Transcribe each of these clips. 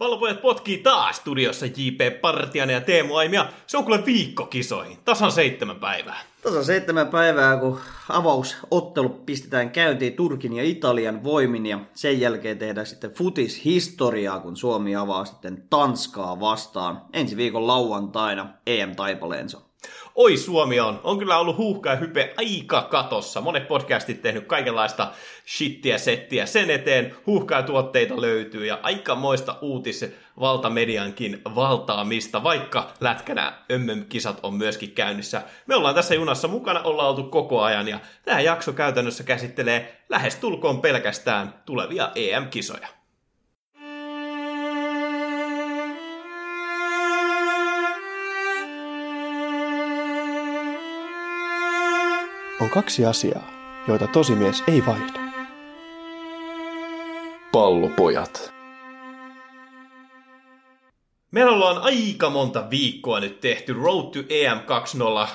Pallopojat potkii taas studiossa J.P. Partianen ja Teemu Aimia. Se on kuule viikko kisoihin. Tasan seitsemän päivää. Tasa seitsemän päivää, kun avausottelu pistetään käyntiin Turkin ja Italian voimin ja sen jälkeen tehdään sitten futishistoriaa, kun Suomi avaa sitten Tanskaa vastaan ensi viikon lauantaina EM-taipaleensa. Oi Suomi on. On kyllä ollut huuhka ja hype aika katossa. Monet podcastit tehnyt kaikenlaista shittiä, settiä sen eteen. Huuhkaa tuotteita löytyy ja aikamoista uutis valtamediankin valtaamista, vaikka lätkänä ömmöm-kisat on myöskin käynnissä. Me ollaan tässä junassa mukana, ollaan oltu koko ajan ja tämä jakso käytännössä käsittelee lähes tulkoon pelkästään tulevia EM-kisoja. On kaksi asiaa, joita tosimies ei vaihda. Pallopojat. Meillä ollaan aika monta viikkoa nyt tehty Road to EM 2.0,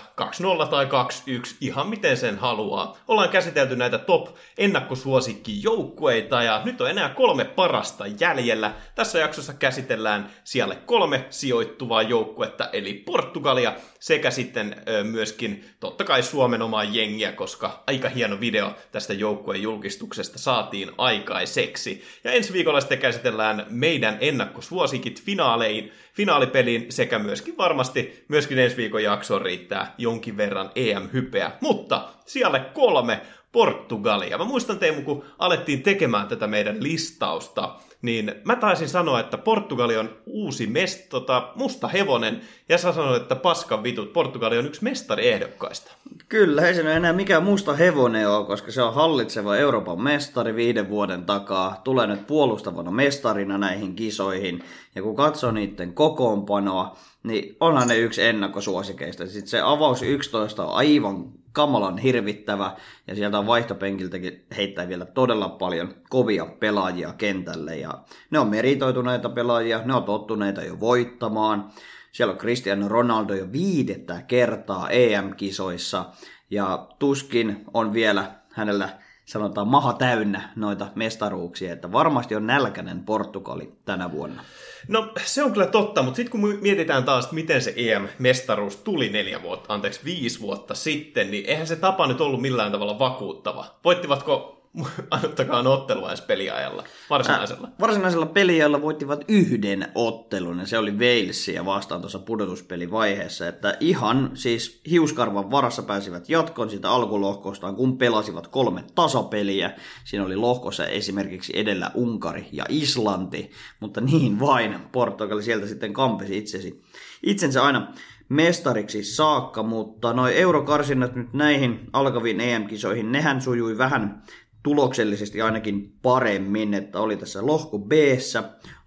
2.0 tai 2.1, ihan miten sen haluaa. Ollaan käsitelty näitä top ennakkosuosikkijoukkueita ja nyt on enää kolme parasta jäljellä. Tässä jaksossa käsitellään siellä kolme sijoittuvaa joukkuetta, eli Portugalia sekä sitten myöskin totta kai Suomen omaa jengiä, koska aika hieno video tästä joukkueen julkistuksesta saatiin aikaiseksi. Ja ensi viikolla sitten käsitellään meidän ennakkosuosikit finaaleihin, finaalipeliin sekä myöskin varmasti myöskin ensi viikon jaksoon riittää jonkin verran EM-hypeä. Mutta siellä kolme Portugalia. Mä muistan Teemu, kun alettiin tekemään tätä meidän listausta, niin mä taisin sanoa, että Portugali on uusi mest, tota, musta hevonen, ja sä sanoit, että paskan vitut, Portugali on yksi mestariehdokkaista. Kyllä, ei se enää mikään musta hevonen ole, koska se on hallitseva Euroopan mestari viiden vuoden takaa. Tulee nyt puolustavana mestarina näihin kisoihin. Ja kun katsoo niiden kokoonpanoa, niin onhan ne yksi ennakkosuosikeista. Sitten se avaus 11 on aivan kamalan hirvittävä, ja sieltä on vaihtopenkiltäkin heittää vielä todella paljon kovia pelaajia kentälle, ja ne on meritoituneita pelaajia, ne on tottuneita jo voittamaan. Siellä on Cristiano Ronaldo jo viidettä kertaa EM-kisoissa, ja tuskin on vielä hänellä sanotaan maha täynnä noita mestaruuksia, että varmasti on nälkäinen Portugali tänä vuonna. No se on kyllä totta, mutta sitten kun mietitään taas, miten se EM-mestaruus tuli neljä vuotta, anteeksi viisi vuotta sitten, niin eihän se tapa nyt ollut millään tavalla vakuuttava. Voittivatko ainuttakaan ottelua edes peliajalla, varsinaisella? Äh, varsinaisella peliajalla voittivat yhden ottelun, ja se oli Walesia vastaan tuossa pudotuspelivaiheessa, että ihan siis hiuskarvan varassa pääsivät jatkoon siitä alkulohkostaan, kun pelasivat kolme tasapeliä. Siinä oli lohkossa esimerkiksi edellä Unkari ja Islanti, mutta niin vain Portugali sieltä sitten kampesi itsesi, itsensä aina mestariksi saakka, mutta noin eurokarsinnat nyt näihin alkaviin EM-kisoihin, nehän sujui vähän tuloksellisesti ainakin paremmin, että oli tässä lohko b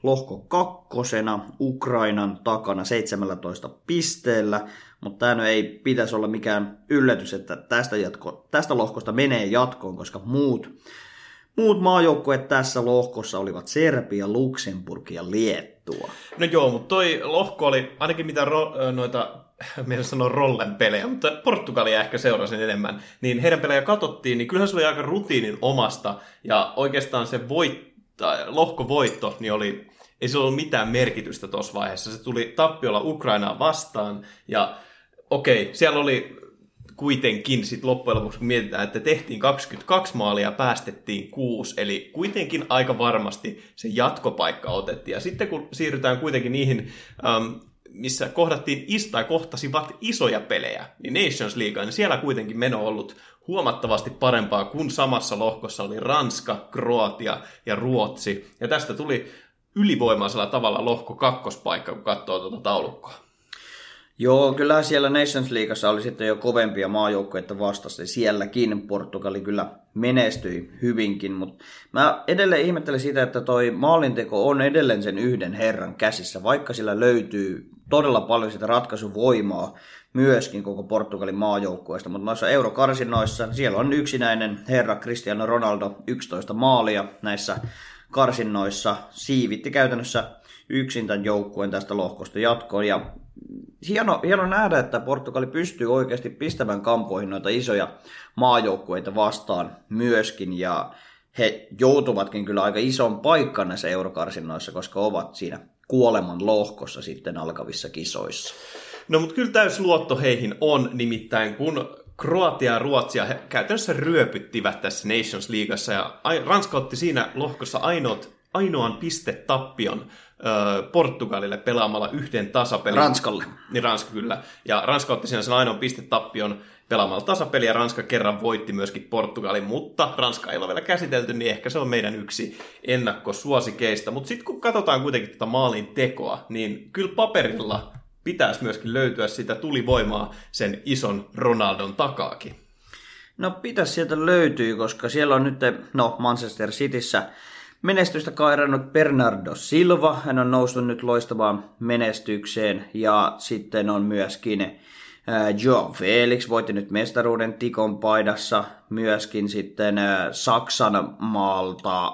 lohko kakkosena Ukrainan takana 17 pisteellä, mutta tämä ei pitäisi olla mikään yllätys, että tästä, jatko, tästä lohkosta menee jatkoon, koska muut, muut maajoukkueet tässä lohkossa olivat Serbia, Luxemburg ja Liettua. No joo, mutta toi lohko oli ainakin mitä ro, noita minä sanon rollen pelejä, mutta Portugalia ehkä seurasin enemmän, niin heidän pelejä katsottiin, niin kyllähän se oli aika rutiinin omasta, ja oikeastaan se voit, lohkovoitto, niin oli, ei sillä ollut mitään merkitystä tuossa vaiheessa. Se tuli tappiolla Ukrainaa vastaan, ja okei, okay, siellä oli kuitenkin sit loppujen lopuksi, kun mietitään, että tehtiin 22 maalia ja päästettiin 6, eli kuitenkin aika varmasti se jatkopaikka otettiin. Ja sitten kun siirrytään kuitenkin niihin um, missä kohdattiin is- tai kohtasivat isoja pelejä, niin Nations League, niin siellä kuitenkin meno ollut huomattavasti parempaa, kun samassa lohkossa oli Ranska, Kroatia ja Ruotsi. Ja tästä tuli ylivoimaisella tavalla lohko kakkospaikka, kun katsoo tuota taulukkoa. Joo, kyllä siellä Nations Leagueassa oli sitten jo kovempia maajoukkoja vastassa. Sielläkin Portugali kyllä menestyi hyvinkin, mutta mä edelleen ihmettelen sitä, että toi maalinteko on edelleen sen yhden herran käsissä, vaikka sillä löytyy todella paljon sitä ratkaisuvoimaa myöskin koko Portugalin maajoukkueesta, mutta noissa eurokarsinoissa siellä on yksinäinen herra Cristiano Ronaldo 11 maalia näissä karsinnoissa, siivitti käytännössä yksin tämän joukkueen tästä lohkosta jatkoon ja hieno, hieno nähdä, että Portugali pystyy oikeasti pistämään kampoihin noita isoja maajoukkueita vastaan myöskin ja he joutuvatkin kyllä aika ison paikkaan näissä eurokarsinnoissa, koska ovat siinä kuoleman lohkossa sitten alkavissa kisoissa. No mutta kyllä täys luotto heihin on, nimittäin kun Kroatia ja Ruotsia he käytännössä ryöpyttivät tässä Nations Leagueassa ja Ranska otti siinä lohkossa ainoat, ainoan pistetappion ö, Portugalille pelaamalla yhden tasapelin. Ranskalle. Niin Ranska kyllä. Ja Ranska otti siinä sen ainoan pistetappion pelaamalla tasapeli ja Ranska kerran voitti myöskin Portugalin, mutta Ranska ei ole vielä käsitelty, niin ehkä se on meidän yksi ennakkosuosikeista. Mutta sitten kun katsotaan kuitenkin tätä maalin tekoa, niin kyllä paperilla pitäisi myöskin löytyä sitä tulivoimaa sen ison Ronaldon takaakin. No pitäisi sieltä löytyy, koska siellä on nyt, no Manchester Cityssä menestystä kairannut Bernardo Silva. Hän on noussut nyt loistavaan menestykseen ja sitten on myöskin Joe Felix voitti nyt mestaruuden Tikon paidassa, myöskin sitten Saksan maalta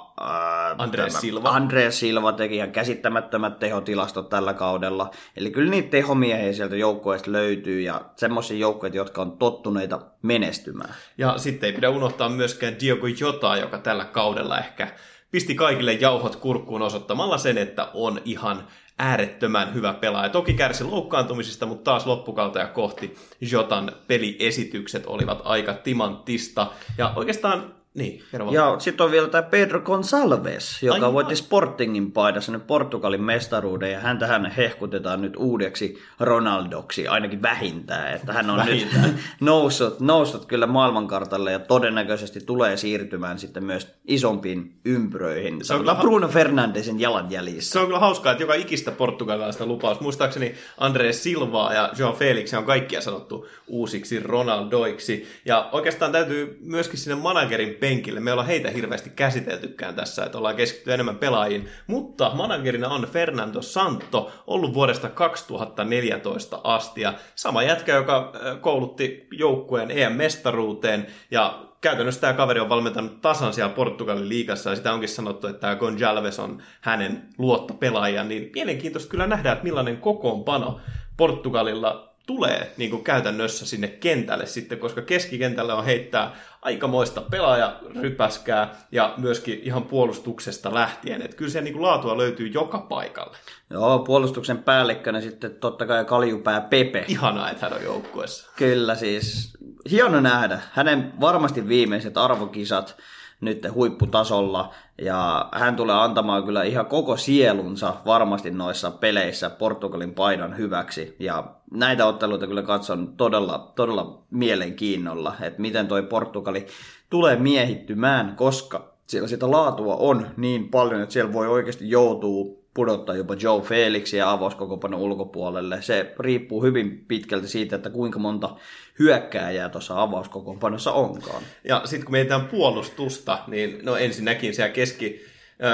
Andres Silva. Andres Silva teki ihan käsittämättömät tehotilastot tällä kaudella. Eli kyllä niitä tehomiehiä sieltä joukkueesta löytyy ja semmoisia joukkueita, jotka on tottuneita menestymään. Ja sitten ei pidä unohtaa myöskään Diogo Jotaa, joka tällä kaudella ehkä pisti kaikille jauhot kurkkuun osoittamalla sen, että on ihan äärettömän hyvä pelaaja. Toki kärsi loukkaantumisista, mutta taas loppukautta ja kohti Jotan peliesitykset olivat aika timanttista. Ja oikeastaan niin, Ja sitten on vielä tämä Pedro Gonçalves, joka Aivan. voitti Sportingin paidassa nyt Portugalin mestaruuden, ja häntä hän hehkutetaan nyt uudeksi Ronaldoksi, ainakin vähintään, että hän on vähintään. nyt noussut, noussut kyllä maailmankartalle ja todennäköisesti tulee siirtymään sitten myös isompiin ympyröihin. Se on kyllä Bruno Fernandesin jalanjäljissä. Se on kyllä hauskaa, että joka ikistä portugalilaista lupaus. Muistaakseni Andres Silvaa ja Joao Felix on kaikkia sanottu uusiksi Ronaldoiksi. Ja oikeastaan täytyy myöskin sinne managerin penkille. Me ollaan heitä hirveästi käsiteltykään tässä, että ollaan keskitty enemmän pelaajiin. Mutta managerina on Fernando Santo, ollut vuodesta 2014 asti. Ja sama jätkä, joka koulutti joukkueen EM-mestaruuteen. Ja käytännössä tämä kaveri on valmentanut tasan siellä Portugalin liigassa, ja sitä onkin sanottu, että tämä Gonjalves on hänen luottopelaaja, niin mielenkiintoista kyllä nähdä, että millainen kokoonpano Portugalilla tulee niin kuin käytännössä sinne kentälle sitten, koska keskikentällä on heittää aikamoista pelaajarypäskää ja myöskin ihan puolustuksesta lähtien. Että kyllä se niin kuin laatua löytyy joka paikalle. Joo, puolustuksen päällikkönä sitten totta kai Kaljupää Pepe. Ihanaa, että hän on joukkueessa. Kyllä siis. Hieno nähdä. Hänen varmasti viimeiset arvokisat nyt huipputasolla. Ja hän tulee antamaan kyllä ihan koko sielunsa varmasti noissa peleissä Portugalin paidan hyväksi. Ja näitä otteluita kyllä katson todella, todella mielenkiinnolla, että miten toi Portugali tulee miehittymään, koska siellä sitä laatua on niin paljon, että siellä voi oikeasti joutua pudottaa jopa Joe Felixia avauskokopanon ulkopuolelle. Se riippuu hyvin pitkälti siitä, että kuinka monta hyökkääjää tuossa avauskokopanossa onkaan. Ja sitten kun mietitään puolustusta, niin no ensinnäkin siellä keski,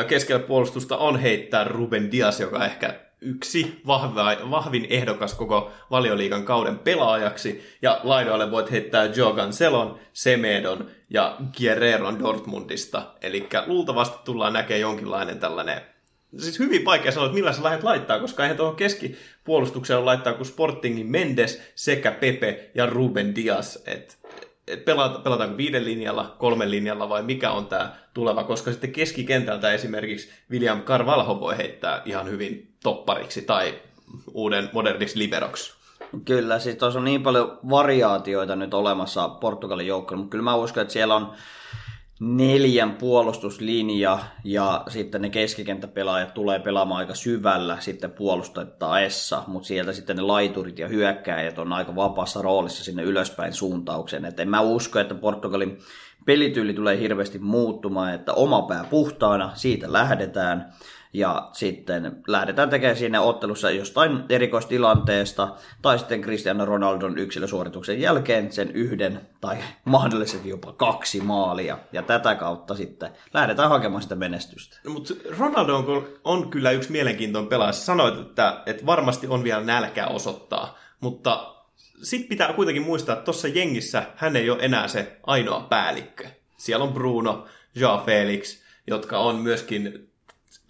keskellä puolustusta on heittää Ruben Dias, joka ehkä yksi vahva, vahvin ehdokas koko valioliigan kauden pelaajaksi, ja laidoille voit heittää Joe Selon, Semedon ja Guerreron Dortmundista. Eli luultavasti tullaan näkemään jonkinlainen tällainen siis hyvin vaikea sanoa, että millä sä lähdet laittaa, koska eihän tuohon keskipuolustukseen laittaa kuin Sportingin Mendes sekä Pepe ja Ruben Dias. Et, et pelata, pelataanko viiden linjalla, kolmen linjalla vai mikä on tämä tuleva, koska sitten keskikentältä esimerkiksi William Carvalho voi heittää ihan hyvin toppariksi tai uuden moderniksi liberoksi. Kyllä, siis tuossa on niin paljon variaatioita nyt olemassa Portugalin joukkoon, mutta kyllä mä uskon, että siellä on neljän puolustuslinja ja sitten ne keskikenttäpelaajat tulee pelaamaan aika syvällä sitten puolustettaessa, mutta sieltä sitten ne laiturit ja hyökkäjät on aika vapaassa roolissa sinne ylöspäin suuntaukseen. Et en mä usko, että Portugalin pelityyli tulee hirveästi muuttumaan, että oma pää puhtaana, siitä lähdetään ja sitten lähdetään tekemään siinä ottelussa jostain erikoistilanteesta tai sitten Cristiano Ronaldon yksilösuorituksen jälkeen sen yhden tai mahdollisesti jopa kaksi maalia ja tätä kautta sitten lähdetään hakemaan sitä menestystä. No, mutta Ronaldo on, on kyllä yksi mielenkiintoinen pelaaja. Sanoit, että, että varmasti on vielä nälkää osoittaa, mutta sitten pitää kuitenkin muistaa, että tuossa jengissä hän ei ole enää se ainoa päällikkö. Siellä on Bruno, Joao Felix, jotka on myöskin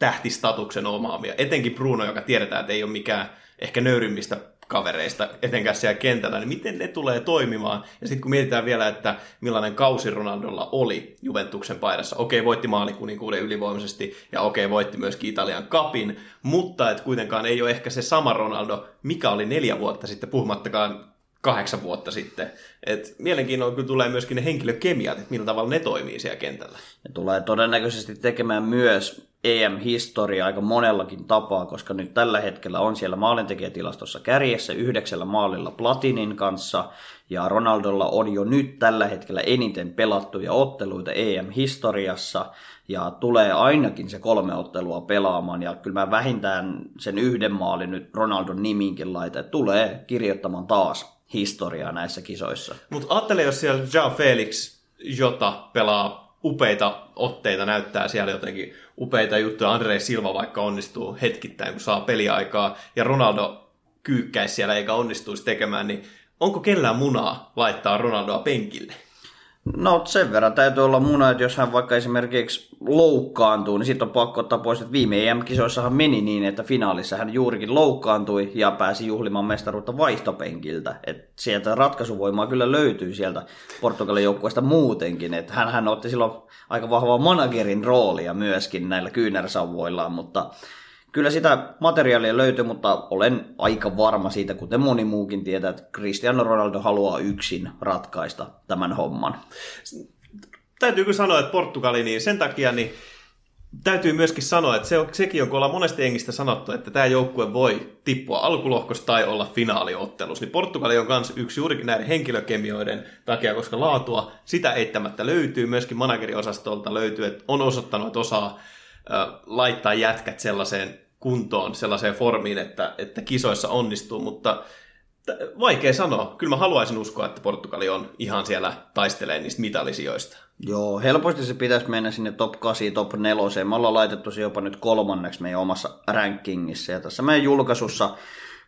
tähtistatuksen omaamia. Etenkin Bruno, joka tiedetään, että ei ole mikään ehkä nöyrimmistä kavereista, etenkään siellä kentällä, niin miten ne tulee toimimaan? Ja sitten kun mietitään vielä, että millainen kausi Ronaldolla oli Juventuksen paidassa. Okei, voitti maalikuninkuuden ylivoimaisesti ja okei, voitti myöskin Italian kapin, mutta et kuitenkaan ei ole ehkä se sama Ronaldo, mikä oli neljä vuotta sitten, puhumattakaan kahdeksan vuotta sitten. Et mielenkiinnolla kyllä tulee myöskin ne henkilökemiat, että millä tavalla ne toimii siellä kentällä. Ne tulee todennäköisesti tekemään myös EM-historia aika monellakin tapaa, koska nyt tällä hetkellä on siellä maalintekijätilastossa kärjessä yhdeksällä maalilla Platinin kanssa, ja Ronaldolla on jo nyt tällä hetkellä eniten pelattuja otteluita EM-historiassa, ja tulee ainakin se kolme ottelua pelaamaan, ja kyllä mä vähintään sen yhden maalin nyt Ronaldon nimiinkin laitan, tulee kirjoittamaan taas historiaa näissä kisoissa. Mutta ajattele, jos siellä Jao Felix, Jota pelaa upeita otteita, näyttää siellä jotenkin upeita juttuja. Andre Silva vaikka onnistuu hetkittäin, kun saa peliaikaa, ja Ronaldo kyykkäisi siellä eikä onnistuisi tekemään, niin onko kellään munaa laittaa Ronaldoa penkille? No sen verran täytyy olla muna, että jos hän vaikka esimerkiksi loukkaantuu, niin sitten on pakko ottaa pois, että viime EM-kisoissahan meni niin, että finaalissa hän juurikin loukkaantui ja pääsi juhlimaan mestaruutta vaihtopenkiltä. Et sieltä ratkaisuvoimaa kyllä löytyy sieltä Portugalin joukkueesta muutenkin. Että hän, hän otti silloin aika vahvaa managerin roolia myöskin näillä kyynärsauvoillaan, mutta Kyllä sitä materiaalia löytyy, mutta olen aika varma siitä, kuten moni muukin tietää, että Cristiano Ronaldo haluaa yksin ratkaista tämän homman. Täytyy kyllä sanoa, että Portugali, niin sen takia niin täytyy myöskin sanoa, että se on, sekin on, kun ollaan monesti engistä sanottu, että tämä joukkue voi tippua alkulohkosta tai olla finaaliottelussa, niin Portugali on myös yksi juurikin näiden henkilökemioiden takia, koska laatua sitä eittämättä löytyy, myöskin manageriosastolta löytyy, että on osoittanut, että osaa laittaa jätkät sellaiseen kuntoon, sellaiseen formiin, että, että kisoissa onnistuu, mutta vaikea sanoa. Kyllä mä haluaisin uskoa, että Portugali on ihan siellä taistelee niistä mitalisijoista. Joo, helposti se pitäisi mennä sinne top 8, top 4. Me ollaan laitettu se jopa nyt kolmanneksi meidän omassa rankingissa. Ja tässä meidän julkaisussa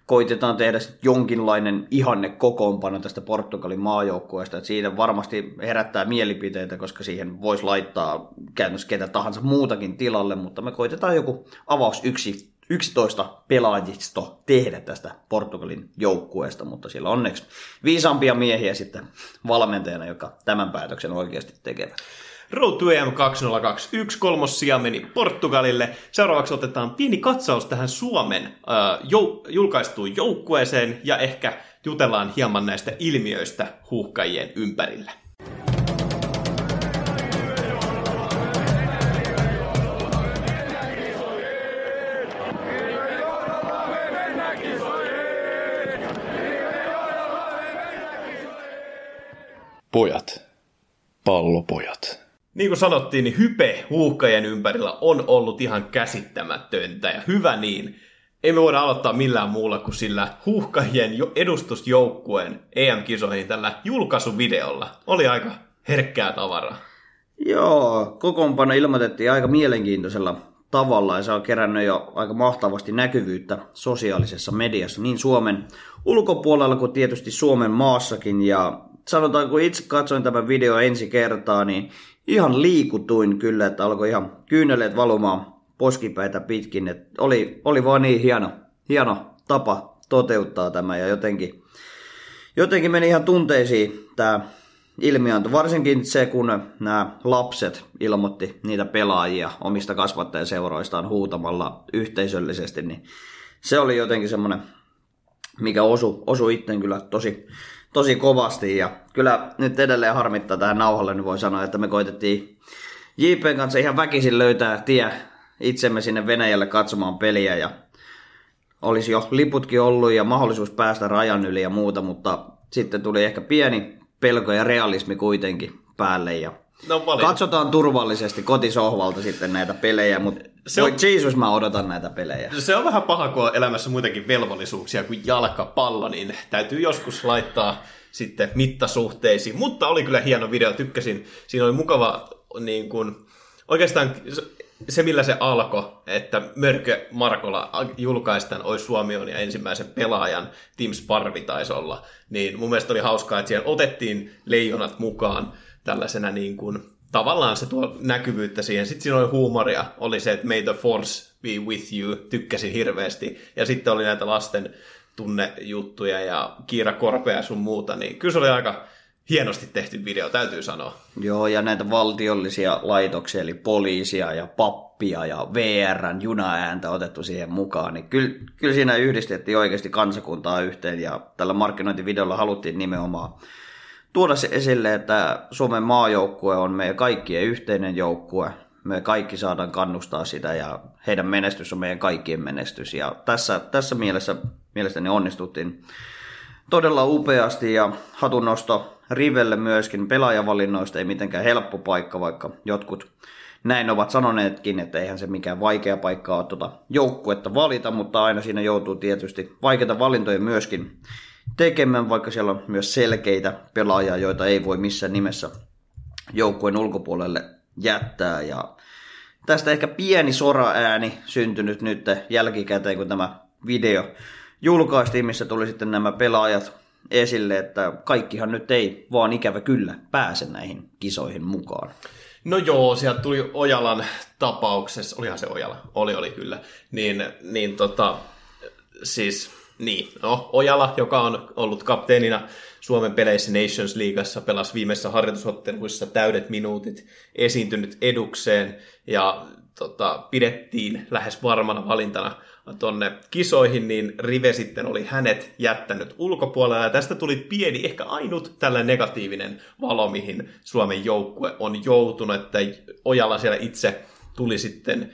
koitetaan tehdä jonkinlainen ihanne kokoonpano tästä Portugalin maajoukkueesta, siitä varmasti herättää mielipiteitä, koska siihen voisi laittaa käytännössä ketä tahansa muutakin tilalle, mutta me koitetaan joku avaus yksi 11 pelaajisto tehdä tästä Portugalin joukkueesta, mutta siellä onneksi viisaampia miehiä sitten valmentajana, joka tämän päätöksen oikeasti tekevät. Road to EM 2021 kolmossia meni Portugalille. Seuraavaksi otetaan pieni katsaus tähän Suomen äh, jou- julkaistuun joukkueeseen ja ehkä jutellaan hieman näistä ilmiöistä huuhkajien ympärillä. Pojat. Pallopojat. Niin kuin sanottiin, niin hype huuhkajien ympärillä on ollut ihan käsittämätöntä ja hyvä niin. Ei me voida aloittaa millään muulla kuin sillä huuhkajien edustusjoukkueen EM-kisoihin tällä julkaisuvideolla. Oli aika herkkää tavaraa. Joo, kokoonpano ilmoitettiin aika mielenkiintoisella tavalla ja se on kerännyt jo aika mahtavasti näkyvyyttä sosiaalisessa mediassa niin Suomen ulkopuolella kuin tietysti Suomen maassakin ja sanotaan kun itse katsoin tämän video ensi kertaa, niin ihan liikutuin kyllä, että alkoi ihan kyyneleet valumaan poskipäitä pitkin. Että oli, oli vaan niin hieno, hieno tapa toteuttaa tämä ja jotenkin, jotenkin meni ihan tunteisiin tämä ilmiöntä. Varsinkin se, kun nämä lapset ilmoitti niitä pelaajia omista kasvattajaseuroistaan huutamalla yhteisöllisesti, niin se oli jotenkin semmoinen, mikä osui osu itteen kyllä tosi, tosi kovasti. Ja kyllä nyt edelleen harmittaa tähän nauhalle, niin voi sanoa, että me koitettiin JPn kanssa ihan väkisin löytää tie itsemme sinne Venäjälle katsomaan peliä ja olisi jo liputkin ollut ja mahdollisuus päästä rajan yli ja muuta, mutta sitten tuli ehkä pieni pelko ja realismi kuitenkin päälle ja paljon. Katsotaan turvallisesti kotisohvalta sitten näitä pelejä, mutta Se voi on- Jesus, mä odotan näitä pelejä. Se on vähän paha, kun on elämässä muitakin velvollisuuksia kuin jalkapallo, niin täytyy joskus laittaa sitten mittasuhteisiin. Mutta oli kyllä hieno video, tykkäsin. Siinä oli mukava niin kuin, oikeastaan se, millä se alkoi, että Mörkö Markola julkaistaan olisi Suomion ja ensimmäisen pelaajan Tim Sparvi taisi olla, niin mun mielestä oli hauskaa, että siellä otettiin leijonat mukaan tällaisena niin kuin, tavallaan se tuo näkyvyyttä siihen. Sitten siinä oli huumoria, oli se, että May the Force be with you, tykkäsin hirveästi. Ja sitten oli näitä lasten tunnejuttuja ja Kiira Korpea ja sun muuta, niin kyllä se oli aika hienosti tehty video, täytyy sanoa. Joo, ja näitä valtiollisia laitoksia, eli poliisia ja pappia ja VRn junaääntä otettu siihen mukaan, niin kyllä, kyllä siinä yhdistettiin oikeasti kansakuntaa yhteen, ja tällä markkinointivideolla haluttiin nimenomaan tuoda se esille, että Suomen maajoukkue on meidän kaikkien yhteinen joukkue, me kaikki saadaan kannustaa sitä, ja heidän menestys on meidän kaikkien menestys, ja tässä, tässä mielessä mielestäni onnistuttiin todella upeasti ja hatunnosto Rivelle myöskin. Pelaajavalinnoista ei mitenkään helppo paikka, vaikka jotkut näin ovat sanoneetkin, että eihän se mikään vaikea paikka ole tuota joukkuetta valita, mutta aina siinä joutuu tietysti vaikeita valintoja myöskin tekemään, vaikka siellä on myös selkeitä pelaajia, joita ei voi missään nimessä joukkueen ulkopuolelle jättää. Ja tästä ehkä pieni sora-ääni syntynyt nyt jälkikäteen, kun tämä video julkaistiin, missä tuli sitten nämä pelaajat esille, että kaikkihan nyt ei vaan ikävä kyllä pääse näihin kisoihin mukaan. No joo, sieltä tuli Ojalan tapauksessa, olihan se Ojala, oli oli kyllä, niin, niin tota, siis niin, no Ojala, joka on ollut kapteenina Suomen peleissä Nations Leagueassa, pelasi viimeisissä harjoitusotteluissa täydet minuutit, esiintynyt edukseen ja tota, pidettiin lähes varmana valintana tonne kisoihin, niin Rive sitten oli hänet jättänyt ulkopuolella. Ja tästä tuli pieni, ehkä ainut tällä negatiivinen valo, mihin Suomen joukkue on joutunut, että Ojala siellä itse tuli sitten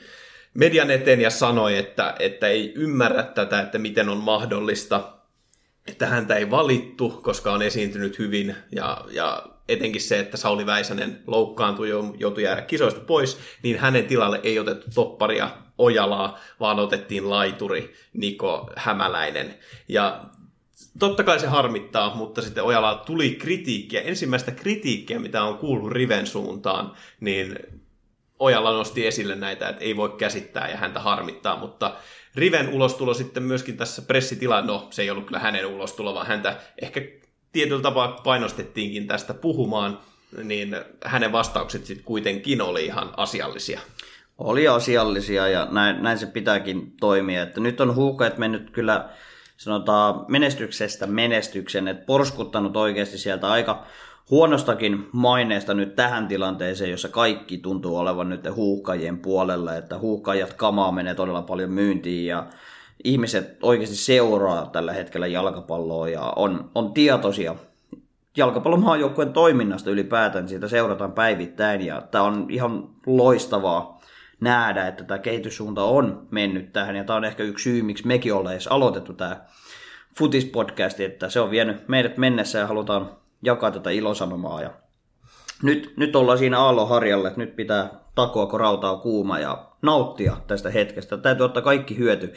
median eteen ja sanoi, että, että ei ymmärrä tätä, että miten on mahdollista, että häntä ei valittu, koska on esiintynyt hyvin ja, ja etenkin se, että Sauli Väisänen loukkaantui, joutui jäädä kisoista pois, niin hänen tilalle ei otettu topparia Ojalaa, vaan otettiin laituri Niko Hämäläinen. Ja totta kai se harmittaa, mutta sitten Ojala tuli kritiikkiä, ensimmäistä kritiikkiä, mitä on kuullut Riven suuntaan, niin Ojala nosti esille näitä, että ei voi käsittää ja häntä harmittaa, mutta Riven ulostulo sitten myöskin tässä pressitila, no se ei ollut kyllä hänen ulostulo, vaan häntä ehkä tietyllä tapaa painostettiinkin tästä puhumaan, niin hänen vastaukset sitten kuitenkin oli ihan asiallisia. Oli asiallisia ja näin, näin se pitääkin toimia. Että nyt on huuhkajat mennyt kyllä sanotaan menestyksestä menestyksen, että porskuttanut oikeasti sieltä aika huonostakin maineesta nyt tähän tilanteeseen, jossa kaikki tuntuu olevan nyt huuhkajien puolella, että huuhkajat kamaa menee todella paljon myyntiin ja ihmiset oikeasti seuraa tällä hetkellä jalkapalloa ja on, on tietoisia jalkapallomaajoukkueen toiminnasta ylipäätään, siitä seurataan päivittäin ja tämä on ihan loistavaa nähdä, että tämä kehityssuunta on mennyt tähän. Ja tämä on ehkä yksi syy, miksi mekin ollaan edes aloitettu tämä Futispodcast, että se on vienyt meidät mennessä ja halutaan jakaa tätä ilosanomaa. Ja nyt, nyt ollaan siinä aallonharjalla, että nyt pitää takoa, kun rautaa on kuuma ja nauttia tästä hetkestä. Täytyy ottaa kaikki hyöty,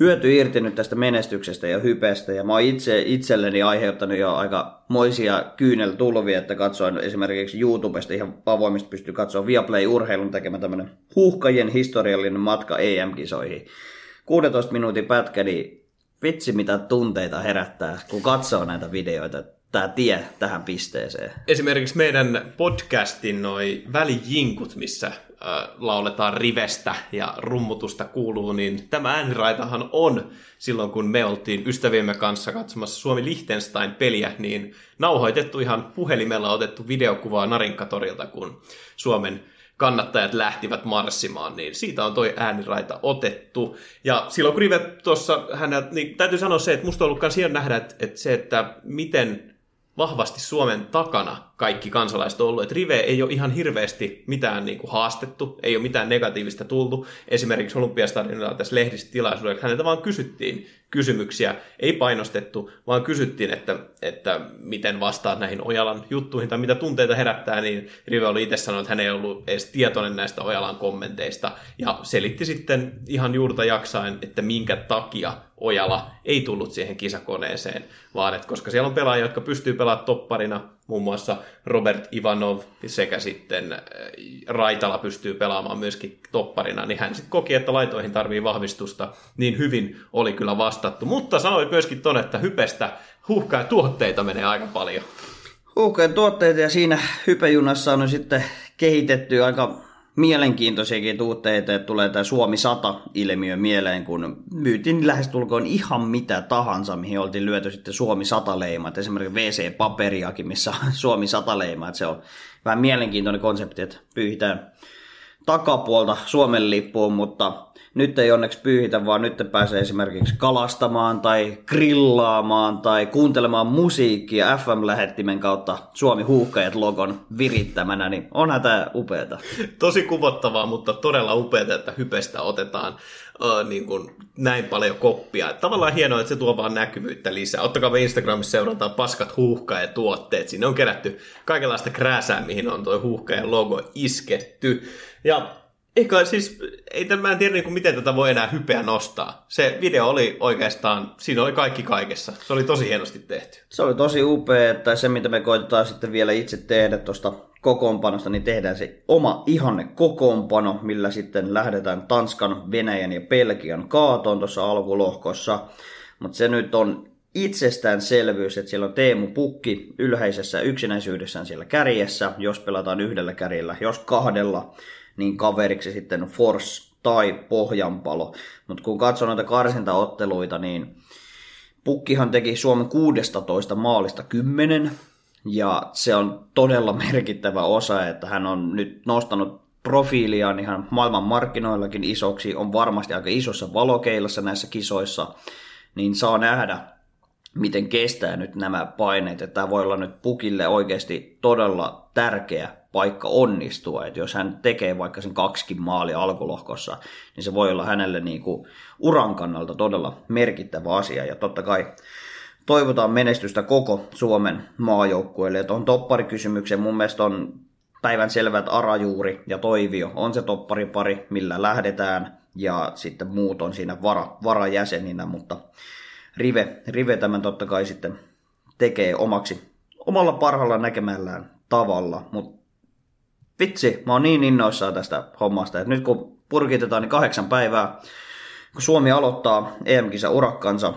hyöty irti nyt tästä menestyksestä ja hypestä. Ja mä oon itse itselleni aiheuttanut jo aika moisia kyyneltulvia, että katsoin esimerkiksi YouTubesta ihan avoimesti pystyy katsoa Viaplay Urheilun tekemä tämmönen huuhkajien historiallinen matka EM-kisoihin. 16 minuutin pätkä, niin vitsi mitä tunteita herättää, kun katsoo näitä videoita. Tämä tie tähän pisteeseen. Esimerkiksi meidän podcastin noi välijinkut, missä äh, lauletaan rivestä ja rummutusta kuuluu, niin tämä ääniraitahan on silloin, kun me oltiin ystäviemme kanssa katsomassa Suomi Liechtenstein-peliä, niin nauhoitettu ihan puhelimella otettu videokuvaa Narinkatorilta, kun Suomen kannattajat lähtivät marssimaan, niin siitä on toi ääniraita otettu. Ja silloin kun Rive tuossa, hän, niin täytyy sanoa se, että musta on ollut nähdä, että, että se, että miten vahvasti Suomen takana kaikki kansalaiset on ollut. Että Rive ei ole ihan hirveästi mitään niin kuin haastettu, ei ole mitään negatiivista tultu. Esimerkiksi Olympiastadionilla tässä lehdistötilaisuudessa häneltä vaan kysyttiin kysymyksiä, ei painostettu, vaan kysyttiin, että, että miten vastaat näihin Ojalan juttuihin tai mitä tunteita herättää, niin Rive oli itse sanonut, että hän ei ollut edes tietoinen näistä Ojalan kommenteista ja selitti sitten ihan juurta jaksain, että minkä takia Ojala ei tullut siihen kisakoneeseen, vaan että koska siellä on pelaajia, jotka pystyy pelaamaan topparina, muun muassa Robert Ivanov sekä sitten äh, Raitala pystyy pelaamaan myöskin topparina, niin hän sitten koki, että laitoihin tarvii vahvistusta, niin hyvin oli kyllä vastattu. Mutta sanoit myöskin ton, että hypestä huuhkaa tuotteita menee aika paljon. Huuhkeen tuotteita ja siinä hypejunassa on sitten kehitetty aika mielenkiintoisiakin tuotteita, että tulee tämä Suomi 100-ilmiö mieleen, kun myytiin lähestulkoon ihan mitä tahansa, mihin oltiin lyöty sitten Suomi 100-leimat. Esimerkiksi WC-paperiakin, missä on Suomi 100-leima. Että se on vähän mielenkiintoinen konsepti, että pyyhitään takapuolta Suomen lippuun, mutta nyt ei onneksi pyyhitä, vaan nyt pääsee esimerkiksi kalastamaan tai grillaamaan tai kuuntelemaan musiikkia FM-lähettimen kautta Suomi Huuhkajat logon virittämänä, niin onhan tämä upeata. Tosi kuvottavaa, mutta todella upeata, että hypestä otetaan uh, niin kuin näin paljon koppia. Tavallaan hienoa, että se tuo vaan näkyvyyttä lisää. Ottakaa me Instagramissa seurataan paskat huuhka ja tuotteet. Sinne on kerätty kaikenlaista krääsää, mihin on tuo huuhka ja logo isketty. Ja eikä siis, ei mä en tiedä niin miten tätä voi enää hypeä nostaa. Se video oli oikeastaan, siinä oli kaikki kaikessa. Se oli tosi hienosti tehty. Se oli tosi upea, että se mitä me koitetaan sitten vielä itse tehdä tuosta kokoonpanosta, niin tehdään se oma ihanne kokoonpano, millä sitten lähdetään Tanskan, Venäjän ja Pelkian kaatoon tuossa alkulohkossa. Mutta se nyt on itsestäänselvyys, että siellä on Teemu Pukki ylhäisessä yksinäisyydessään siellä kärjessä, jos pelataan yhdellä kärjellä, jos kahdella, niin kaveriksi sitten Force tai Pohjanpalo. Mutta kun katsoo noita karsintaotteluita, niin Pukkihan teki Suomen 16 maalista 10, ja se on todella merkittävä osa, että hän on nyt nostanut profiiliaan ihan maailman markkinoillakin isoksi, on varmasti aika isossa valokeilassa näissä kisoissa, niin saa nähdä, miten kestää nyt nämä paineet. Että tämä voi olla nyt Pukille oikeasti todella tärkeä paikka onnistua. Että jos hän tekee vaikka sen kaksikin maali alkulohkossa, niin se voi olla hänelle niin kuin uran kannalta todella merkittävä asia. Ja totta kai toivotaan menestystä koko Suomen maajoukkueelle. Tuohon topparikysymykseen mun mielestä on päivän selvät Arajuuri ja Toivio on se topparipari, millä lähdetään, ja sitten muut on siinä vara, varajäseninä, mutta Rive, Rive tämän totta kai sitten tekee omaksi, omalla parhaalla näkemällään tavalla, mutta vitsi, mä oon niin innoissaan tästä hommasta, että nyt kun purkitetaan niin kahdeksan päivää, kun Suomi aloittaa EM-kisa urakkansa,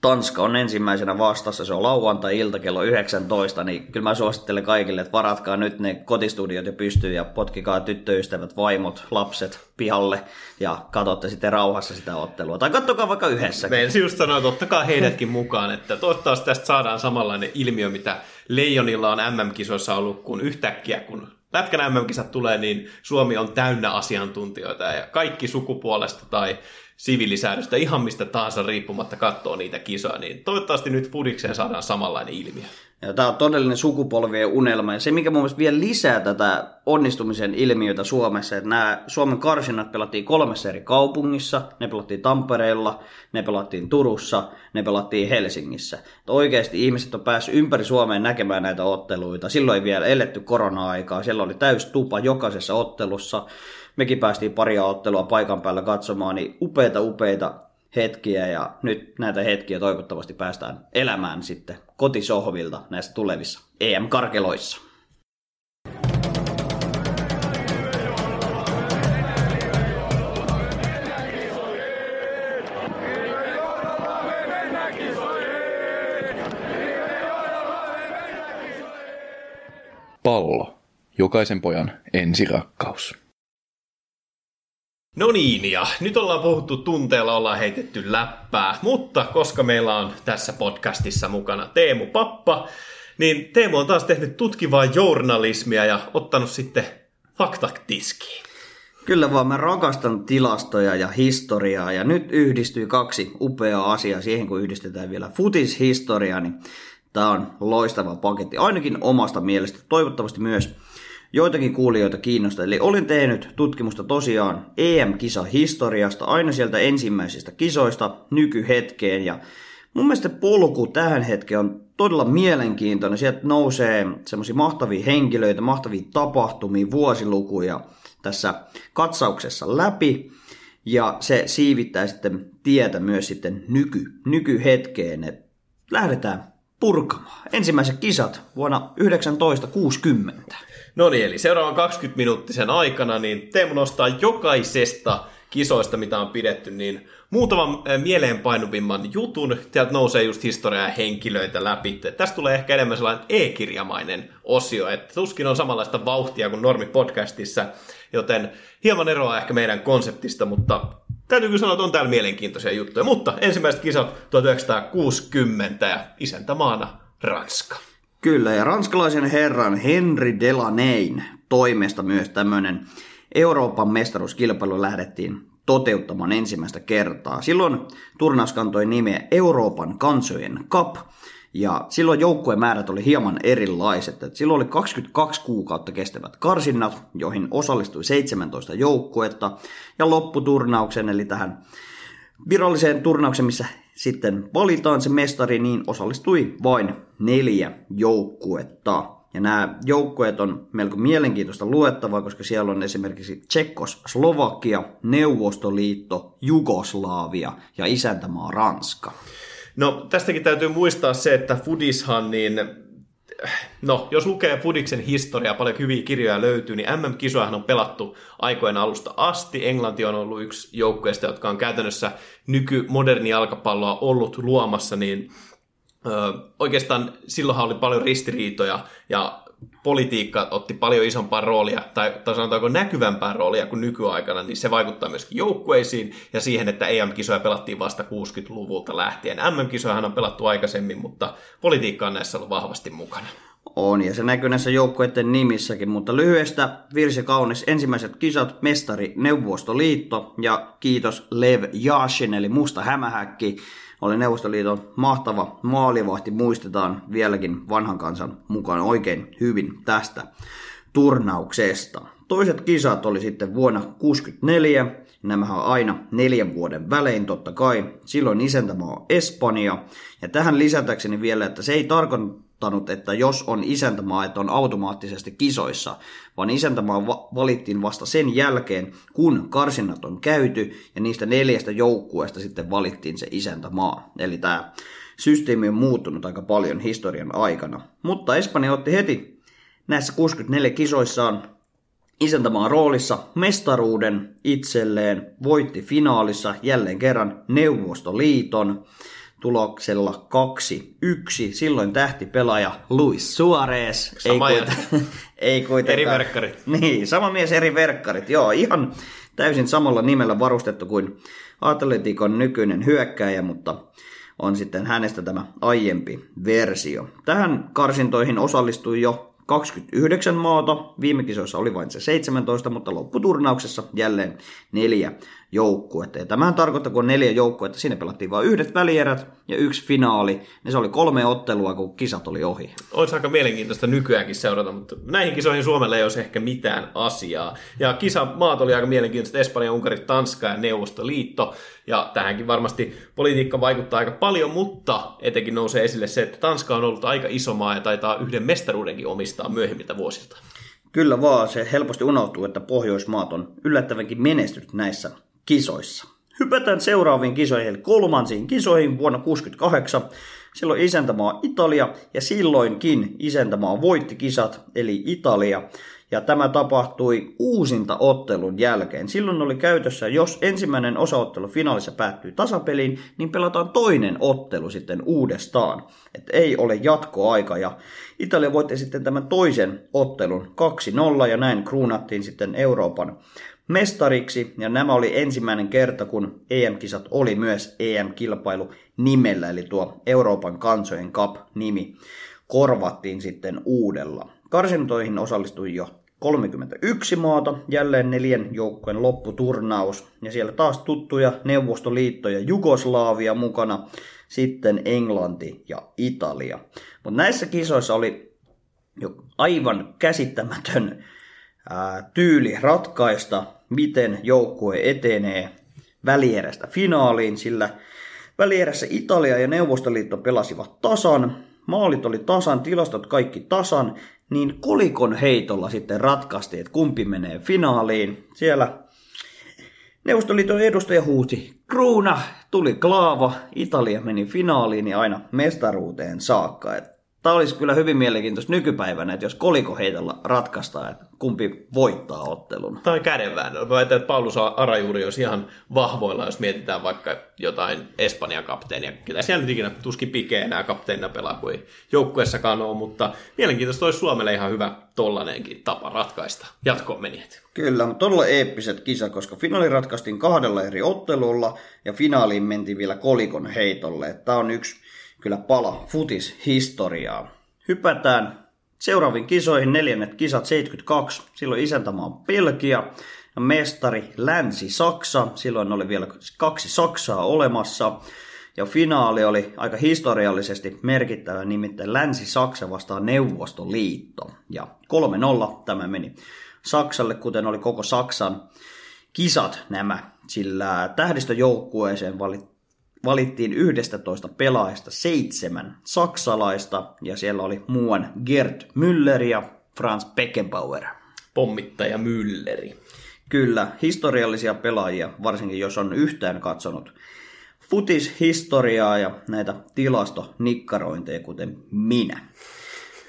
Tanska on ensimmäisenä vastassa, se on lauantai-ilta kello 19, niin kyllä mä suosittelen kaikille, että varatkaa nyt ne kotistudiot jo pystyy ja potkikaa tyttöystävät, vaimot, lapset pihalle ja katsotte sitten rauhassa sitä ottelua. Tai kattokaa vaikka yhdessä. Me ensin just sanoin, että ottakaa heidätkin mukaan, että toivottavasti tästä saadaan samanlainen ilmiö, mitä Leijonilla on MM-kisoissa ollut, kun yhtäkkiä kun Lätkän MM-kisat tulee, niin Suomi on täynnä asiantuntijoita ja kaikki sukupuolesta tai sivilisäädöstä ihan mistä tahansa riippumatta katsoo niitä kisoja, niin toivottavasti nyt Fudikseen saadaan samanlainen ilmiö. Ja tämä on todellinen sukupolvien unelma. Ja se, mikä mun mielestä vielä lisää tätä onnistumisen ilmiötä Suomessa, että nämä Suomen karsinnat pelattiin kolmessa eri kaupungissa. Ne pelattiin Tampereella, ne pelattiin Turussa, ne pelattiin Helsingissä. Että oikeasti ihmiset on päässyt ympäri Suomeen näkemään näitä otteluita. Silloin ei vielä eletty korona-aikaa. Siellä oli täys tupa jokaisessa ottelussa. Mekin päästiin paria ottelua paikan päällä katsomaan, niin upeita upeita hetkiä ja nyt näitä hetkiä toivottavasti päästään elämään sitten kotisohvilta näissä tulevissa EM-karkeloissa. Pallo. Jokaisen pojan ensirakkaus. No niin, ja nyt ollaan puhuttu tunteella, ollaan heitetty läppää, mutta koska meillä on tässä podcastissa mukana Teemu Pappa, niin Teemu on taas tehnyt tutkivaa journalismia ja ottanut sitten faktaktiskiin. Kyllä vaan mä rakastan tilastoja ja historiaa ja nyt yhdistyy kaksi upeaa asiaa siihen, kun yhdistetään vielä futishistoria, niin Tämä on loistava paketti, ainakin omasta mielestä. Toivottavasti myös joitakin kuulijoita kiinnostaa. Eli olin tehnyt tutkimusta tosiaan EM-kisa historiasta, aina sieltä ensimmäisistä kisoista nykyhetkeen. Ja mun mielestä polku tähän hetkeen on todella mielenkiintoinen. Sieltä nousee semmoisia mahtavia henkilöitä, mahtavia tapahtumia, vuosilukuja tässä katsauksessa läpi. Ja se siivittää sitten tietä myös sitten nyky, nykyhetkeen. Et lähdetään purkamaan. Ensimmäiset kisat vuonna 1960. No niin, eli seuraavan 20-minuuttisen aikana niin Teemu nostaa jokaisesta kisoista, mitä on pidetty, niin muutaman eh, mieleenpainuvimman jutun. Täältä nousee just historiaa ja henkilöitä läpi. Tästä tulee ehkä enemmän sellainen e-kirjamainen osio, että tuskin on samanlaista vauhtia kuin normi podcastissa, joten hieman eroa ehkä meidän konseptista, mutta täytyy kyllä sanoa, että on täällä mielenkiintoisia juttuja. Mutta ensimmäiset kisat 1960 ja isäntämaana Ranska. Kyllä, ja ranskalaisen herran Henri Delanein toimesta myös tämmöinen Euroopan mestaruuskilpailu lähdettiin toteuttamaan ensimmäistä kertaa. Silloin turnaus kantoi nimeä Euroopan kansojen Cup, ja silloin joukkueen määrät oli hieman erilaiset. Et silloin oli 22 kuukautta kestävät karsinnat, joihin osallistui 17 joukkuetta, ja lopputurnauksen, eli tähän viralliseen turnaukseen, missä sitten valitaan se mestari, niin osallistui vain neljä joukkuetta. Ja nämä joukkueet on melko mielenkiintoista luettavaa, koska siellä on esimerkiksi Tsekkos, Slovakia, Neuvostoliitto, Jugoslavia ja isäntämaa Ranska. No tästäkin täytyy muistaa se, että Fudishan niin no, jos lukee Fudiksen historiaa, paljon hyviä kirjoja löytyy, niin MM-kisojahan on pelattu aikojen alusta asti. Englanti on ollut yksi joukkueista, jotka on käytännössä nykymoderni jalkapalloa ollut luomassa, niin oikeastaan silloinhan oli paljon ristiriitoja ja politiikka otti paljon isompaa roolia, tai, tai sanotaanko näkyvämpää roolia kuin nykyaikana, niin se vaikuttaa myöskin joukkueisiin ja siihen, että EM-kisoja pelattiin vasta 60-luvulta lähtien. MM-kisojahan on pelattu aikaisemmin, mutta politiikka on näissä ollut vahvasti mukana. On, ja se näkyy näissä joukkueiden nimissäkin, mutta lyhyestä virsi kaunis ensimmäiset kisat, mestari Neuvostoliitto, ja kiitos Lev Yashin, eli musta hämähäkki, oli Neuvostoliiton mahtava maalivahti, muistetaan vieläkin vanhan kansan mukaan oikein hyvin tästä turnauksesta. Toiset kisat oli sitten vuonna 1964, Nämähän on aina neljän vuoden välein totta kai. Silloin isäntämaa Espanja. Ja tähän lisätäkseni vielä, että se ei tarkoittanut, että jos on isäntämaa, että on automaattisesti kisoissa, vaan isäntämaa va- valittiin vasta sen jälkeen, kun karsinnat on käyty, ja niistä neljästä joukkueesta sitten valittiin se isäntämaa. Eli tämä systeemi on muuttunut aika paljon historian aikana. Mutta Espanja otti heti näissä 64 kisoissaan isäntämaan roolissa mestaruuden itselleen, voitti finaalissa jälleen kerran Neuvostoliiton tuloksella 2-1. Silloin tähtipelaaja Luis Suarez. Sama ei, kuiten, ei kuitenkaan. Eri verkkarit. Niin, sama mies eri verkkarit. Joo, ihan täysin samalla nimellä varustettu kuin Atletikon nykyinen hyökkäjä, mutta on sitten hänestä tämä aiempi versio. Tähän karsintoihin osallistui jo 29 maata, viime kisoissa oli vain se 17, mutta lopputurnauksessa jälleen neljä joukkuetta. Ja tämähän tarkoittaa, kun on neljä joukkuetta, siinä pelattiin vain yhdet välierät ja yksi finaali, niin se oli kolme ottelua, kun kisat oli ohi. Olisi aika mielenkiintoista nykyäänkin seurata, mutta näihin kisoihin Suomelle ei olisi ehkä mitään asiaa. Ja kisamaat oli aika mielenkiintoista, Espanja, Unkari, Tanska ja Neuvostoliitto. Ja tähänkin varmasti politiikka vaikuttaa aika paljon, mutta etenkin nousee esille se, että Tanska on ollut aika iso maa ja taitaa yhden mestaruudenkin omistaa myöhemmiltä vuosilta. Kyllä vaan, se helposti unohtuu, että Pohjoismaat on yllättävänkin menestynyt näissä kisoissa. Hypätään seuraaviin kisoihin, eli kolmansiin kisoihin vuonna 1968. Silloin isäntämaa Italia, ja silloinkin isäntämaa voitti kisat, eli Italia. Ja tämä tapahtui uusinta ottelun jälkeen. Silloin oli käytössä, jos ensimmäinen osaottelu finaalissa päättyy tasapeliin, niin pelataan toinen ottelu sitten uudestaan. Et ei ole jatkoaika. Ja Italia voitti sitten tämän toisen ottelun 2-0 ja näin kruunattiin sitten Euroopan mestariksi, ja nämä oli ensimmäinen kerta, kun EM-kisat oli myös EM-kilpailu nimellä, eli tuo Euroopan kansojen Cup-nimi korvattiin sitten uudella. Karsintoihin osallistui jo 31 maata, jälleen neljän joukkueen lopputurnaus. Ja siellä taas tuttuja Neuvostoliitto ja Jugoslaavia mukana, sitten Englanti ja Italia. Mutta näissä kisoissa oli jo aivan käsittämätön ää, tyyli ratkaista, miten joukkue etenee välierästä finaaliin, sillä välierässä Italia ja Neuvostoliitto pelasivat tasan, maalit oli tasan, tilastot kaikki tasan, niin kolikon heitolla sitten ratkaistiin, että kumpi menee finaaliin. Siellä Neuvostoliiton edustaja huusi, kruuna, tuli klaava, Italia meni finaaliin ja aina mestaruuteen saakka. Et Tämä olisi kyllä hyvin mielenkiintoista nykypäivänä, että jos koliko heitolla ratkaistaan, että kumpi voittaa ottelun. Tai kädenväännö. Mä väitän, että Paulus Arajuuri olisi ihan vahvoilla, jos mietitään vaikka jotain Espanjan kapteenia. Kyllä siellä nyt ikinä tuskin pikeä enää kapteenina pelaa, kuin ei joukkueessakaan ole, mutta mielenkiintoista olisi Suomelle ihan hyvä tollanenkin tapa ratkaista jatkoon menijät. Kyllä, mutta todella eeppiset kisa, koska finaali ratkaistiin kahdella eri ottelulla ja finaaliin mentiin vielä kolikon heitolle. Tämä on yksi kyllä pala futis-historiaa. Hypätään seuraaviin kisoihin, neljännet kisat 72, silloin isäntämaa on ja mestari Länsi-Saksa, silloin oli vielä kaksi Saksaa olemassa. Ja finaali oli aika historiallisesti merkittävä, nimittäin Länsi-Saksa vastaan Neuvostoliitto. Ja 3-0 tämä meni Saksalle, kuten oli koko Saksan kisat nämä, sillä tähdistöjoukkueeseen valittiin valittiin 11 pelaajasta seitsemän saksalaista, ja siellä oli muuan Gerd Müller ja Franz Beckenbauer. Pommittaja Mülleri. Kyllä, historiallisia pelaajia, varsinkin jos on yhtään katsonut futishistoriaa ja näitä tilastonikkarointeja, kuten minä.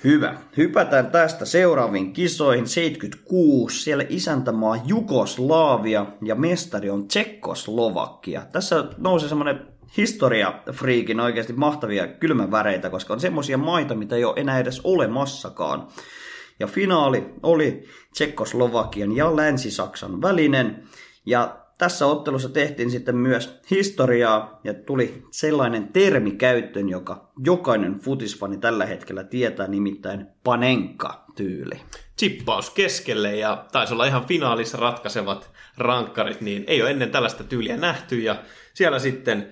Hyvä. Hypätään tästä seuraaviin kisoihin. 76. Siellä isäntämaa Jugoslaavia ja mestari on Tsekkoslovakia. Tässä nousi semmoinen historia-friikin oikeasti mahtavia kylmäväreitä, koska on semmoisia maita, mitä ei ole enää edes olemassakaan. Ja finaali oli Tsekkoslovakian ja Länsi-Saksan välinen. Ja tässä ottelussa tehtiin sitten myös historiaa ja tuli sellainen termi käyttöön, joka jokainen futisfani tällä hetkellä tietää, nimittäin panenka-tyyli. Chippaus keskelle ja taisi olla ihan finaalissa ratkaisevat rankkarit, niin ei ole ennen tällaista tyyliä nähty ja siellä sitten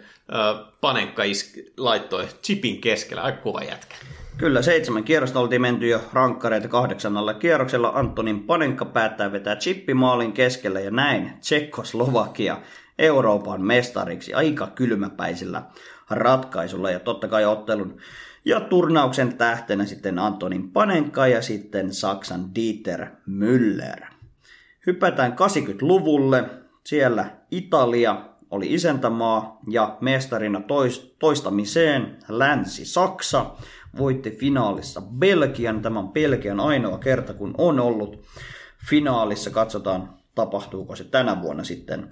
Panekka iski, laittoi chipin keskellä, aika kova jätkä. Kyllä, seitsemän kierrosta oltiin menty jo rankkareita kahdeksannalla kierroksella. Antonin Panenka päättää vetää chippimaalin keskelle ja näin Tsekkoslovakia Euroopan mestariksi aika kylmäpäisellä ratkaisulla. Ja totta kai ottelun ja turnauksen tähtenä sitten Antonin Panenka ja sitten Saksan Dieter Müller. Hypätään 80-luvulle. Siellä Italia oli isäntämaa ja mestarina toistamiseen Länsi-Saksa voitti finaalissa Belgian. Tämä on Belgian ainoa kerta, kun on ollut finaalissa. Katsotaan, tapahtuuko se tänä vuonna sitten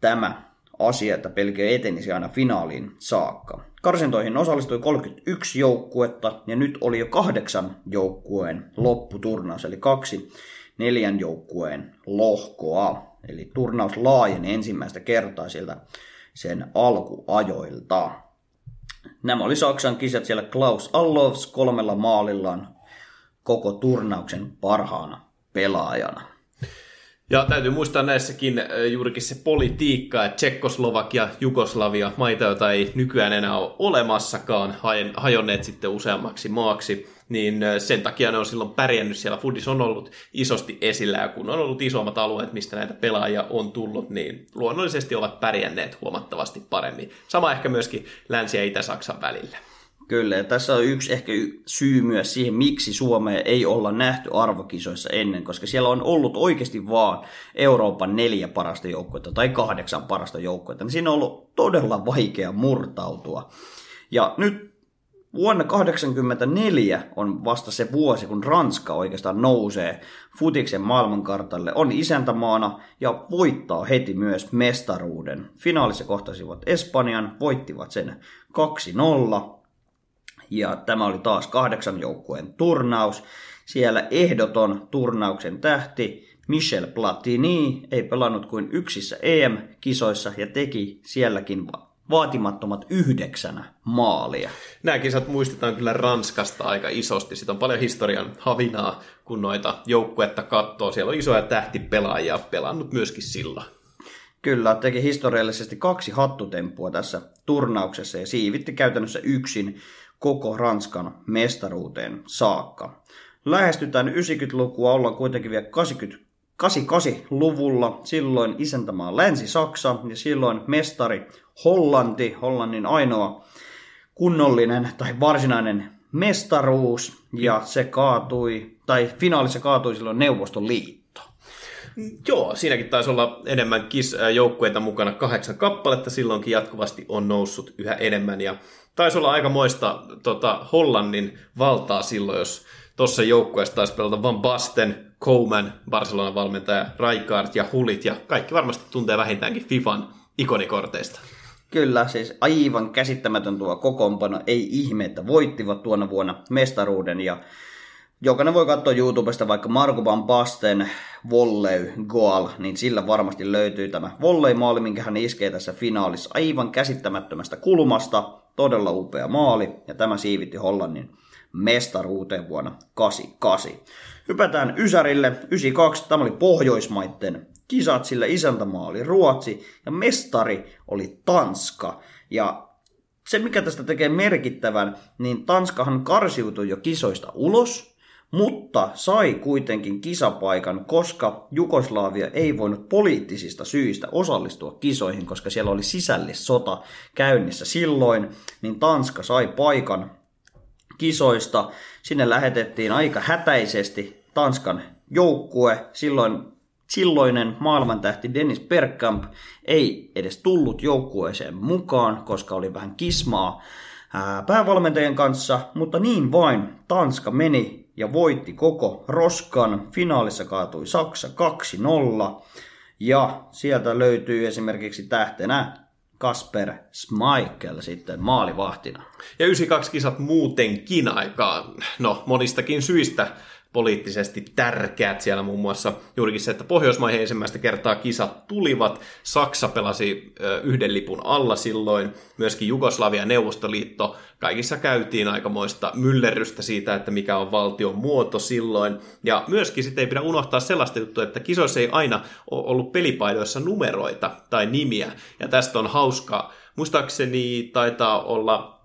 tämä asia, että Belgia etenisi aina finaaliin saakka. Karsintoihin osallistui 31 joukkuetta ja nyt oli jo kahdeksan joukkueen lopputurnaus, eli kaksi neljän joukkueen lohkoa. Eli turnaus laajeni ensimmäistä kertaa sieltä sen alkuajoilta. Nämä oli Saksan kisat siellä Klaus Allofs kolmella maalillaan koko turnauksen parhaana pelaajana. Ja täytyy muistaa näissäkin äh, juurikin se politiikka, että Tsekkoslovakia, Jugoslavia, maita, joita ei nykyään enää ole olemassakaan, hajonneet sitten useammaksi maaksi, niin sen takia ne on silloin pärjännyt siellä. Foodis on ollut isosti esillä ja kun on ollut isommat alueet, mistä näitä pelaajia on tullut, niin luonnollisesti ovat pärjänneet huomattavasti paremmin. Sama ehkä myöskin Länsi- ja Itä-Saksan välillä. Kyllä, ja tässä on yksi ehkä syy myös siihen, miksi Suomea ei olla nähty arvokisoissa ennen, koska siellä on ollut oikeasti vaan Euroopan neljä parasta joukkuetta tai kahdeksan parasta joukkuetta. Niin siinä on ollut todella vaikea murtautua. Ja nyt Vuonna 1984 on vasta se vuosi, kun Ranska oikeastaan nousee futiksen maailmankartalle, on isäntämaana ja voittaa heti myös mestaruuden. Finaalissa kohtasivat Espanjan, voittivat sen 2-0 ja tämä oli taas kahdeksan joukkueen turnaus. Siellä ehdoton turnauksen tähti Michel Platini ei pelannut kuin yksissä EM-kisoissa ja teki sielläkin vaatimattomat yhdeksän maalia. Nämä kisat muistetaan kyllä Ranskasta aika isosti. Siitä on paljon historian havinaa, kun noita joukkuetta katsoo. Siellä on isoja tähtipelaajia pelannut myöskin silloin. Kyllä, teki historiallisesti kaksi hattutemppua tässä turnauksessa ja siivitti käytännössä yksin koko Ranskan mestaruuteen saakka. Lähestytään 90-lukua, ollaan kuitenkin vielä 80 88-luvulla, silloin isäntämaa Länsi-Saksa ja silloin mestari Hollanti, Hollannin ainoa kunnollinen tai varsinainen mestaruus ja se kaatui, tai finaalissa kaatui silloin Neuvostoliitto. Joo, siinäkin taisi olla enemmän joukkueita mukana, kahdeksan kappaletta silloinkin jatkuvasti on noussut yhä enemmän ja taisi olla aika moista tota, Hollannin valtaa silloin, jos tuossa joukkueessa taisi pelata Van Basten, Coman, Barcelonan valmentaja, Rijkaard ja Hulit ja kaikki varmasti tuntee vähintäänkin FIFAn ikonikorteista. Kyllä, siis aivan käsittämätön tuo kokoonpano. Ei ihme, että voittivat tuona vuonna mestaruuden ja Jokainen voi katsoa YouTubesta vaikka Marko Van Basten volley goal, niin sillä varmasti löytyy tämä volley-maali, minkä hän iskee tässä finaalissa aivan käsittämättömästä kulmasta. Todella upea maali, ja tämä siivitti Hollannin mestaruuteen vuonna 88. Hypätään Ysärille 92, tämä oli Pohjoismaiden kisat, sillä isäntämaa oli Ruotsi ja mestari oli Tanska. Ja se, mikä tästä tekee merkittävän, niin Tanskahan karsiutui jo kisoista ulos, mutta sai kuitenkin kisapaikan, koska Jugoslaavia ei voinut poliittisista syistä osallistua kisoihin, koska siellä oli sisällissota käynnissä silloin, niin Tanska sai paikan kisoista. Sinne lähetettiin aika hätäisesti Tanskan joukkue. Silloin silloinen maailmantähti Dennis Bergkamp ei edes tullut joukkueeseen mukaan, koska oli vähän kismaa päävalmentajien kanssa, mutta niin vain Tanska meni ja voitti koko roskan. Finaalissa kaatui Saksa 2-0 ja sieltä löytyy esimerkiksi tähtenä Kasper Schmeichel sitten maalivahtina. Ja 92 kisat muutenkin aika, no monistakin syistä poliittisesti tärkeät siellä muun muassa juurikin se, että Pohjoismaihin ensimmäistä kertaa kisat tulivat. Saksa pelasi yhden lipun alla silloin, myöskin Jugoslavia ja Neuvostoliitto. Kaikissa käytiin aikamoista myllerrystä siitä, että mikä on valtion muoto silloin. Ja myöskin sitten ei pidä unohtaa sellaista juttua, että kisoissa ei aina ollut pelipaidoissa numeroita tai nimiä. Ja tästä on hauska. Muistaakseni taitaa olla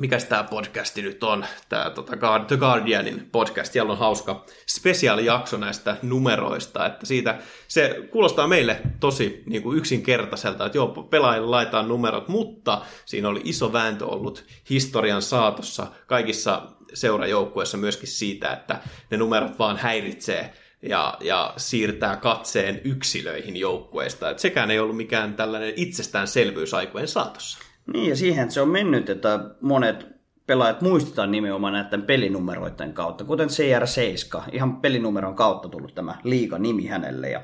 mikä tämä podcasti nyt on, tämä tota, The Guardianin podcast, siellä on hauska spesiaalijakso näistä numeroista, että siitä se kuulostaa meille tosi niin kuin yksinkertaiselta, että joo, pelaajille laitetaan numerot, mutta siinä oli iso vääntö ollut historian saatossa kaikissa seurajoukkueissa myöskin siitä, että ne numerot vaan häiritsee ja, ja siirtää katseen yksilöihin joukkueista. Et sekään ei ollut mikään tällainen itsestäänselvyys aikojen saatossa. Niin, ja siihen se on mennyt, että monet pelaajat muistetaan nimenomaan näiden pelinumeroiden kautta, kuten CR7, ihan pelinumeron kautta tullut tämä liiga nimi hänelle, ja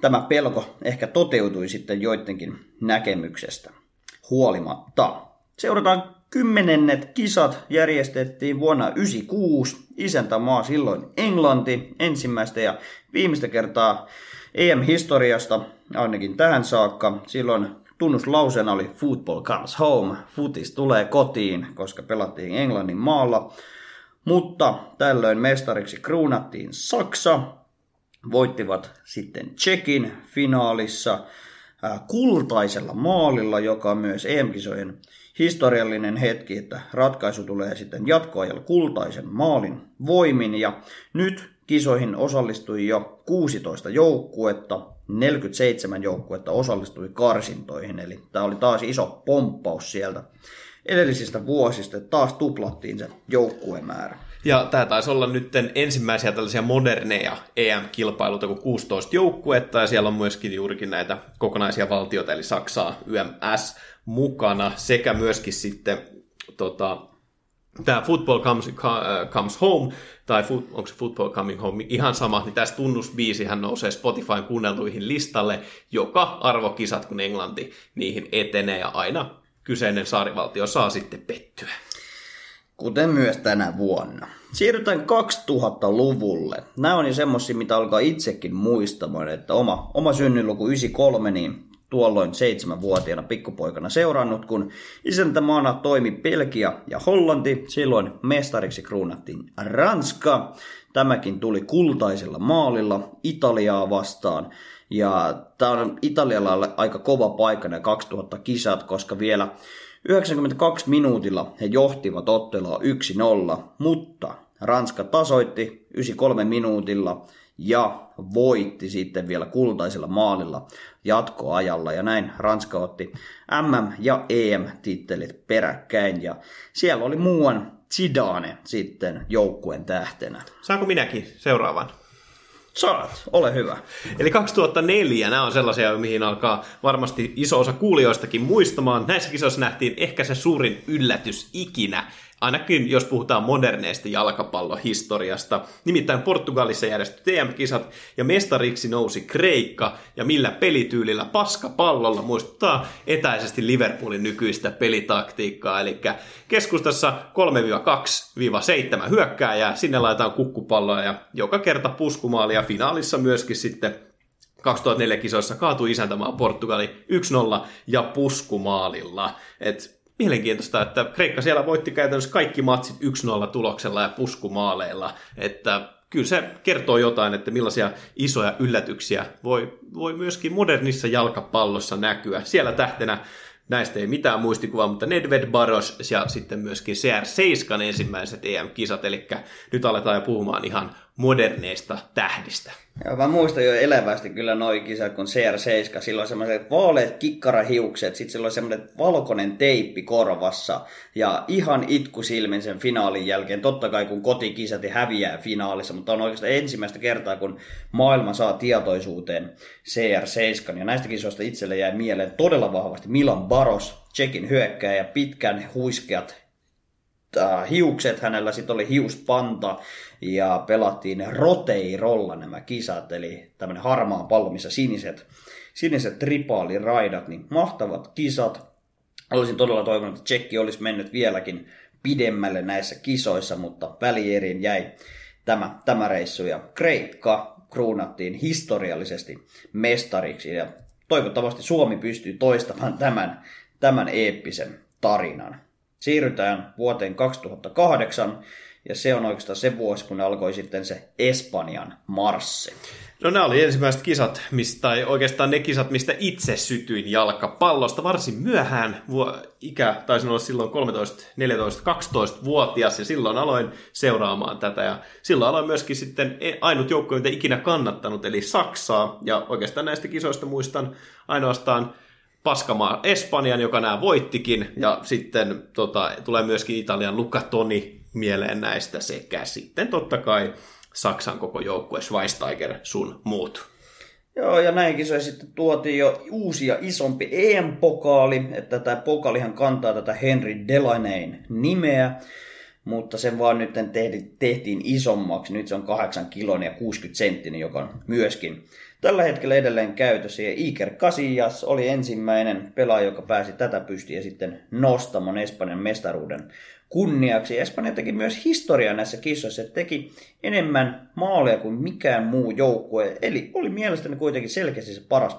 tämä pelko ehkä toteutui sitten joidenkin näkemyksestä huolimatta. Seurataan kymmenennet kisat järjestettiin vuonna 1996. Isäntämaa silloin Englanti ensimmäistä ja viimeistä kertaa EM-historiasta, ainakin tähän saakka. Silloin tunnuslauseena oli Football comes home, futis tulee kotiin, koska pelattiin Englannin maalla. Mutta tällöin mestariksi kruunattiin Saksa, voittivat sitten Tsekin finaalissa kultaisella maalilla, joka on myös EM-kisojen historiallinen hetki, että ratkaisu tulee sitten jatkoajalla kultaisen maalin voimin. Ja nyt kisoihin osallistui jo 16 joukkuetta, 47 joukkuetta osallistui karsintoihin, eli tämä oli taas iso pomppaus sieltä edellisistä vuosista, että taas tuplattiin se joukkuemäärä. Ja tämä taisi olla nyt ensimmäisiä tällaisia moderneja EM-kilpailuita kuin 16 joukkuetta, ja siellä on myöskin juurikin näitä kokonaisia valtioita, eli Saksaa, YMS mukana, sekä myöskin sitten tota, tämä Football comes, uh, comes Home, tai foot, onko se Football Coming Home, ihan sama, niin tässä tunnusbiisihän nousee Spotifyn kuunneltuihin listalle joka arvokisat, kun Englanti niihin etenee, ja aina kyseinen saarivaltio saa sitten pettyä. Kuten myös tänä vuonna. Siirrytään 2000-luvulle. Nämä on jo semmoisia, mitä alkaa itsekin muistamaan, että oma, oma synnyluku 93, niin tuolloin seitsemänvuotiaana pikkupoikana seurannut, kun isäntämaana toimi Belgia ja Hollanti. Silloin mestariksi kruunattiin Ranska. Tämäkin tuli kultaisella maalilla Italiaa vastaan. Ja tämä on Italialla aika kova paikka nämä 2000 kisat, koska vielä 92 minuutilla he johtivat ottelua 1-0, mutta Ranska tasoitti 93 minuutilla ja voitti sitten vielä kultaisella maalilla jatkoajalla. Ja näin Ranska otti MM- ja EM-tittelit peräkkäin. Ja siellä oli muuan Zidane sitten joukkueen tähtenä. Saanko minäkin seuraavan? Saat, ole hyvä. Eli 2004, nämä on sellaisia, mihin alkaa varmasti iso osa kuulijoistakin muistamaan. Näissä kisoissa nähtiin ehkä se suurin yllätys ikinä, ainakin jos puhutaan moderneista jalkapallohistoriasta. Nimittäin Portugalissa järjestetty TM-kisat ja mestariksi nousi Kreikka ja millä pelityylillä paskapallolla muistuttaa etäisesti Liverpoolin nykyistä pelitaktiikkaa. Eli keskustassa 3-2-7 hyökkääjää, sinne laitetaan kukkupalloa ja joka kerta puskumaali ja finaalissa myöskin sitten 2004 kisoissa kaatui isäntämaan Portugali 1-0 ja puskumaalilla. Et mielenkiintoista, että Kreikka siellä voitti käytännössä kaikki matsit 1-0 tuloksella ja puskumaaleilla, että kyllä se kertoo jotain, että millaisia isoja yllätyksiä voi, voi myöskin modernissa jalkapallossa näkyä. Siellä tähtenä näistä ei mitään muistikuvaa, mutta Nedved Baros ja sitten myöskin CR7 ensimmäiset EM-kisat, eli nyt aletaan jo puhumaan ihan moderneista tähdistä. Joo, mä muistan jo elävästi kyllä noin kisat, kun CR7, silloin semmoiset vaaleat kikkarahiukset, sitten silloin semmoinen valkoinen teippi korvassa ja ihan itku silmin sen finaalin jälkeen. Totta kai kun kotikisat häviää finaalissa, mutta on oikeastaan ensimmäistä kertaa, kun maailma saa tietoisuuteen CR7 ja näistä kisoista itselle jäi mieleen todella vahvasti Milan Baros, Tsekin hyökkääjä, pitkän huiskeat äh, hiukset, hänellä sitten oli hiuspanta ja pelattiin roteirolla nämä kisat, eli tämmöinen harmaa pallo, missä siniset, siniset tripaaliraidat, niin mahtavat kisat. Olisin todella toivonut, että Tsekki olisi mennyt vieläkin pidemmälle näissä kisoissa, mutta välieriin jäi tämä, tämä reissu ja Kreikka kruunattiin historiallisesti mestariksi ja toivottavasti Suomi pystyy toistamaan tämän, tämän eeppisen tarinan. Siirrytään vuoteen 2008, ja se on oikeastaan se vuosi, kun alkoi sitten se Espanjan marssi. No nämä oli ensimmäiset kisat, mistä, tai oikeastaan ne kisat, mistä itse sytyin jalkapallosta varsin myöhään. Ikä taisi olla silloin 13, 14, 12-vuotias ja silloin aloin seuraamaan tätä. Ja silloin aloin myöskin sitten e- ainut joukko, mitä ikinä kannattanut, eli Saksaa. Ja oikeastaan näistä kisoista muistan ainoastaan paskamaa Espanjan, joka nämä voittikin, ja sitten tota, tulee myöskin Italian Luca Toni mieleen näistä sekä sitten totta kai Saksan koko joukkue, Schweinsteiger sun muut. Joo, ja näinkin se sitten tuotiin jo uusi ja isompi EM-pokaali, että tämä pokaalihan kantaa tätä Henry Delaneyn nimeä, mutta sen vaan nyt tehtiin isommaksi. Nyt se on 8 kilon ja 60 senttinen, joka on myöskin tällä hetkellä edelleen käytössä. Ja Iker Casillas oli ensimmäinen pelaaja, joka pääsi tätä pystiä sitten nostamaan Espanjan mestaruuden kunniaksi. Espanja teki myös historiaa näissä kisoissa, että teki enemmän maaleja kuin mikään muu joukkue. Eli oli mielestäni kuitenkin selkeästi se paras,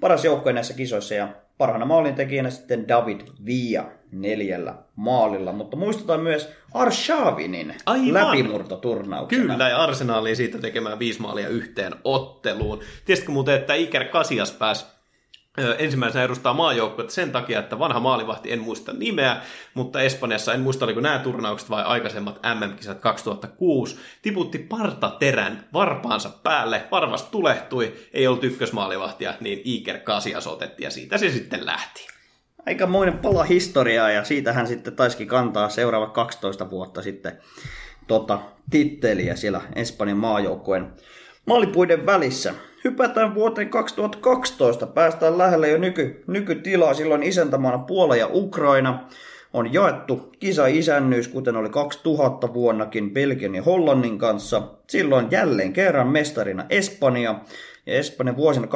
paras joukkue näissä kisoissa ja parhaana maalintekijänä sitten David Villa neljällä maalilla, mutta muistutaan myös Arshavinin läpimurtoturnauksena. Kyllä, ja Arsenaaliin siitä tekemään viisi maalia yhteen otteluun. Tiesitkö muuten, että Iker Kasias pääsi ensimmäisenä edustaa maajoukkuetta sen takia, että vanha maalivahti, en muista nimeä, mutta Espanjassa, en muista oliko nämä turnaukset vai aikaisemmat MM-kisat 2006, tiputti partaterän varpaansa päälle, varvas tulehtui, ei ollut ykkösmaalivahtia, niin Iker Kasias otettiin ja siitä se sitten lähti. Aikamoinen pala historiaa ja siitä hän sitten taisikin kantaa seuraava 12 vuotta sitten tota, titteliä siellä Espanjan maajoukkueen maalipuiden välissä. Hypätään vuoteen 2012. Päästään lähelle jo nyky, nykytilaa. Silloin isäntämaana Puola ja Ukraina on jaettu kisa-isännyys, kuten oli 2000 vuonnakin Belgian ja Hollannin kanssa. Silloin jälleen kerran mestarina Espanja. Ja Espanja vuosina 2008-2012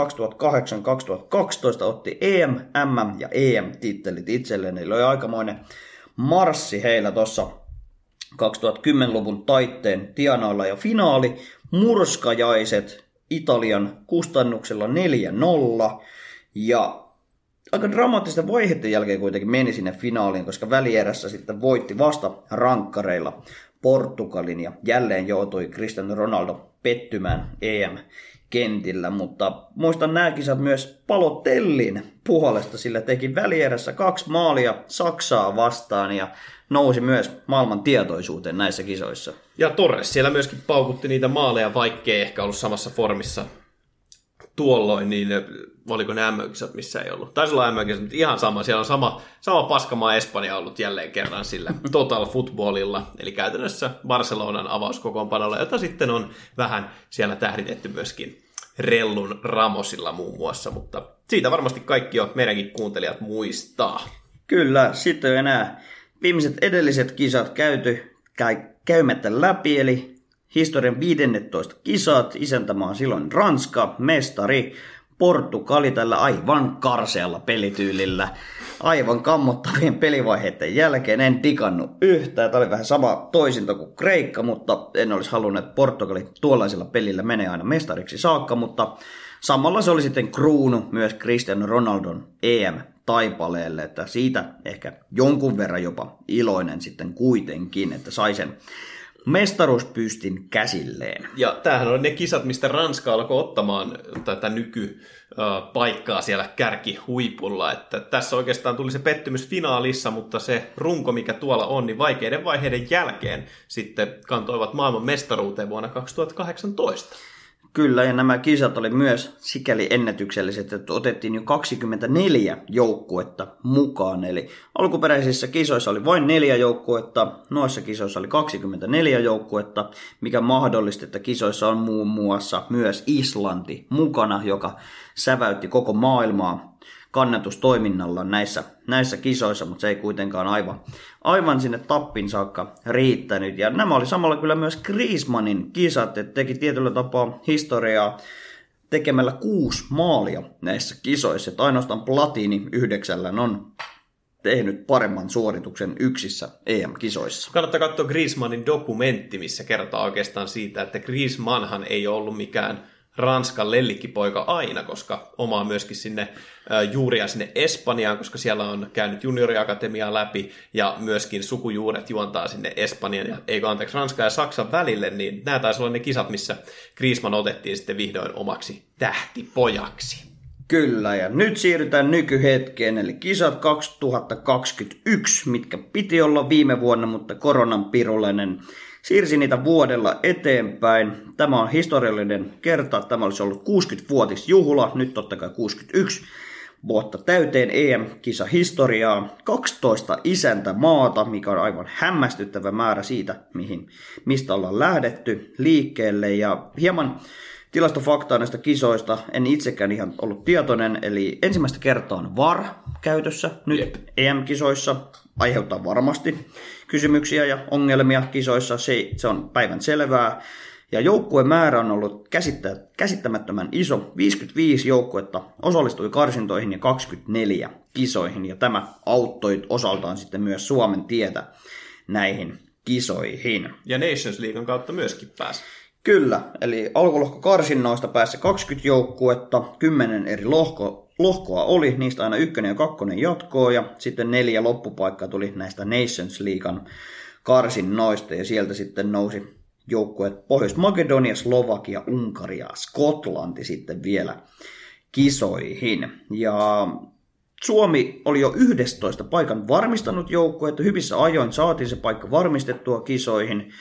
otti EM, MM ja EM-tittelit itselleen. Eli oli aikamoinen marssi heillä tuossa 2010-luvun taitteen tienoilla ja finaali. Murskajaiset Italian kustannuksella 4-0. Ja aika dramaattisten vaiheiden jälkeen kuitenkin meni sinne finaaliin, koska välierässä sitten voitti vasta rankkareilla Portugalin ja jälleen joutui Cristiano Ronaldo pettymään EM-kentillä, mutta muistan nämä kisat myös Palotellin puolesta, sillä teki välierässä kaksi maalia Saksaa vastaan ja nousi myös maailman tietoisuuteen näissä kisoissa. Ja Torres siellä myöskin paukutti niitä maaleja, vaikkei ehkä ollut samassa formissa tuolloin, niin oliko ne mm missä ei ollut? Taisi olla mm mutta ihan sama. Siellä on sama, sama paskamaa Espanja ollut jälleen kerran sillä Total Footballilla, eli käytännössä Barcelonan avauskokoonpanolla, jota sitten on vähän siellä tähditetty myöskin Rellun Ramosilla muun muassa, mutta siitä varmasti kaikki jo meidänkin kuuntelijat muistaa. Kyllä, sitten enää viimeiset edelliset kisat käyty käy, käymättä läpi, eli historian 15 kisat, isäntämaa silloin Ranska, mestari, Portugali tällä aivan karsealla pelityylillä, aivan kammottavien pelivaiheiden jälkeen. En tikannut yhtään. Tämä oli vähän sama toisinta kuin Kreikka, mutta en olisi halunnut, että Portugali tuollaisella pelillä menee aina mestariksi saakka, mutta samalla se oli sitten kruunu myös Cristiano Ronaldon EM-taipaleelle, että siitä ehkä jonkun verran jopa iloinen sitten kuitenkin, että sai sen mestaruuspystin käsilleen. Ja tämähän on ne kisat, mistä Ranska alkoi ottamaan tätä nyky paikkaa siellä kärkihuipulla. Että tässä oikeastaan tuli se pettymys finaalissa, mutta se runko, mikä tuolla on, niin vaikeiden vaiheiden jälkeen sitten kantoivat maailman mestaruuteen vuonna 2018. Kyllä, ja nämä kisat oli myös sikäli ennätykselliset, että otettiin jo 24 joukkuetta mukaan. Eli alkuperäisissä kisoissa oli vain neljä joukkuetta, noissa kisoissa oli 24 joukkuetta, mikä mahdollisti, että kisoissa on muun muassa myös Islanti mukana, joka säväytti koko maailmaa kannatustoiminnalla näissä, näissä kisoissa, mutta se ei kuitenkaan aivan, aivan sinne tappin saakka riittänyt. Ja nämä oli samalla kyllä myös Griezmannin kisat, että teki tietyllä tapaa historiaa tekemällä kuusi maalia näissä kisoissa. Että ainoastaan Platini yhdeksällä on tehnyt paremman suorituksen yksissä EM-kisoissa. Kannattaa katsoa Griezmannin dokumentti, missä kertoo oikeastaan siitä, että Griezmannhan ei ollut mikään Ranskan lellikkipoika aina, koska omaa myöskin sinne juuria sinne Espanjaan, koska siellä on käynyt junioriakatemiaa läpi ja myöskin sukujuuret juontaa sinne Espanjan ja eikö anteeksi Ranskan ja Saksan välille, niin nämä taisi olla ne kisat, missä Griezmann otettiin sitten vihdoin omaksi tähtipojaksi. Kyllä, ja nyt siirrytään nykyhetkeen, eli kisat 2021, mitkä piti olla viime vuonna, mutta koronan pirullinen siirsi niitä vuodella eteenpäin. Tämä on historiallinen kerta. Tämä olisi ollut 60-vuotisjuhla, nyt totta kai 61 vuotta täyteen EM-kisa historiaa. 12 isäntä maata, mikä on aivan hämmästyttävä määrä siitä, mihin, mistä ollaan lähdetty liikkeelle. Ja hieman tilastofaktaa näistä kisoista en itsekään ihan ollut tietoinen, eli ensimmäistä kertaa on VAR käytössä nyt Jep. EM-kisoissa, aiheuttaa varmasti kysymyksiä ja ongelmia kisoissa, se, se on päivän selvää. Ja joukkueen määrä on ollut käsittä, käsittämättömän iso. 55 joukkuetta osallistui karsintoihin ja 24 kisoihin. Ja tämä auttoi osaltaan sitten myös Suomen tietä näihin kisoihin. Ja Nations Leaguean kautta myöskin pääsi. Kyllä, eli alkulohko karsinnoista päässä 20 joukkuetta, 10 eri lohko, lohkoa oli, niistä aina ykkönen ja kakkonen jatkoa, ja sitten neljä loppupaikkaa tuli näistä Nations Leaguean karsinnoista, ja sieltä sitten nousi joukkueet Pohjois-Makedonia, Slovakia, Unkari ja Skotlanti sitten vielä kisoihin. Ja Suomi oli jo 11 paikan varmistanut joukkue, että hyvissä ajoin saatiin se paikka varmistettua kisoihin.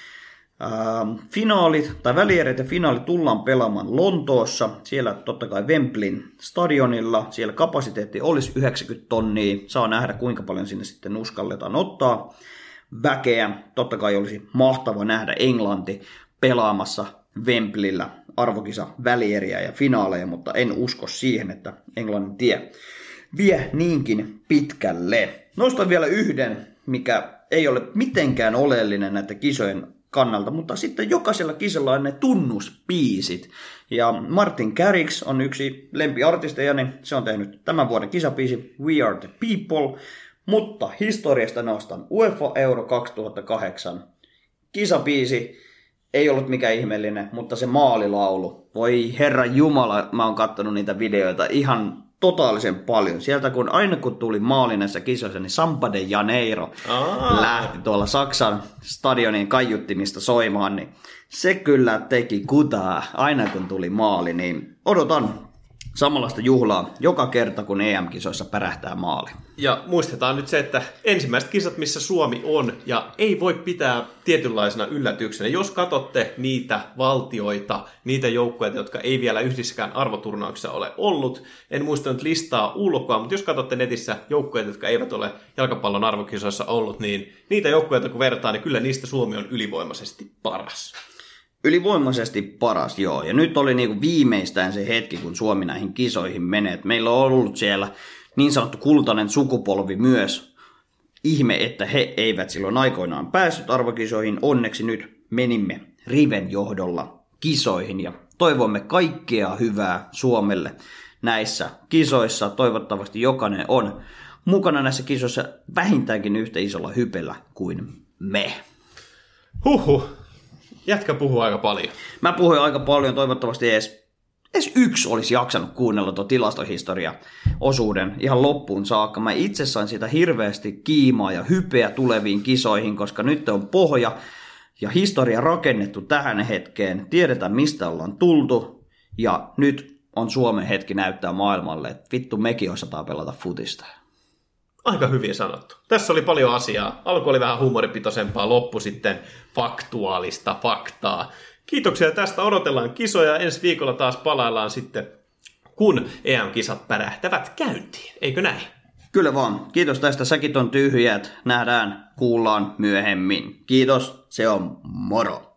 Ähm, finaalit tai välierit ja finaali tullaan pelaamaan Lontoossa. Siellä totta kai Wembleyn stadionilla. Siellä kapasiteetti olisi 90 tonnia. Saa nähdä kuinka paljon sinne sitten uskalletaan ottaa väkeä. Totta kai olisi mahtava nähdä Englanti pelaamassa Wembleyllä arvokisa välieriä ja finaaleja, mutta en usko siihen, että Englannin tie vie niinkin pitkälle. Nostan vielä yhden, mikä ei ole mitenkään oleellinen näiden kisojen kannalta, mutta sitten jokaisella kisalla on ne tunnuspiisit. Ja Martin Garrix on yksi lempiartisteja, niin se on tehnyt tämän vuoden kisapiisi We Are The People, mutta historiasta nostan UEFA Euro 2008 kisapiisi, ei ollut mikään ihmeellinen, mutta se maalilaulu. Voi herra Jumala, mä oon kattonut niitä videoita ihan totaalisen paljon. Sieltä kun aina kun tuli maali näissä kisoissa, niin Sampa de Janeiro Aa. lähti tuolla Saksan stadionin kaiuttimista soimaan, niin se kyllä teki kutaa aina kun tuli maali, niin odotan samanlaista juhlaa joka kerta kun EM-kisoissa pärähtää maali. Ja muistetaan nyt se, että ensimmäiset kisat, missä Suomi on, ja ei voi pitää tietynlaisena yllätyksenä. Jos katsotte niitä valtioita, niitä joukkueita, jotka ei vielä yhdessäkään arvoturnauksessa ole ollut, en muista nyt listaa ulkoa, mutta jos katsotte netissä joukkueita, jotka eivät ole jalkapallon arvokisoissa ollut, niin niitä joukkueita kun vertaa, niin kyllä niistä Suomi on ylivoimaisesti paras. Ylivoimaisesti paras, joo. Ja nyt oli niinku viimeistään se hetki, kun Suomi näihin kisoihin menee. Meillä on ollut siellä niin sanottu kultainen sukupolvi myös. Ihme, että he eivät silloin aikoinaan päässyt arvokisoihin. Onneksi nyt menimme Riven johdolla kisoihin ja toivomme kaikkea hyvää Suomelle näissä kisoissa. Toivottavasti jokainen on mukana näissä kisoissa vähintäänkin yhtä isolla hypellä kuin me. Huhhuh. Jätkä puhuu aika paljon. Mä puhuin aika paljon, toivottavasti edes, edes yksi olisi jaksanut kuunnella tuon tilastohistoria-osuuden ihan loppuun saakka. Mä itse sain sitä hirveästi kiimaa ja hypeä tuleviin kisoihin, koska nyt on pohja ja historia rakennettu tähän hetkeen. Tiedetään, mistä ollaan tultu ja nyt on Suomen hetki näyttää maailmalle, että vittu mekin osataan pelata futista. Aika hyvin sanottu. Tässä oli paljon asiaa. Alku oli vähän huumoripitoisempaa, loppu sitten faktuaalista faktaa. Kiitoksia tästä. Odotellaan kisoja. Ensi viikolla taas palaillaan sitten, kun EM-kisat pärähtävät käyntiin. Eikö näin? Kyllä vaan. Kiitos tästä. Säkin on tyhjät. Nähdään, kuullaan myöhemmin. Kiitos. Se on moro.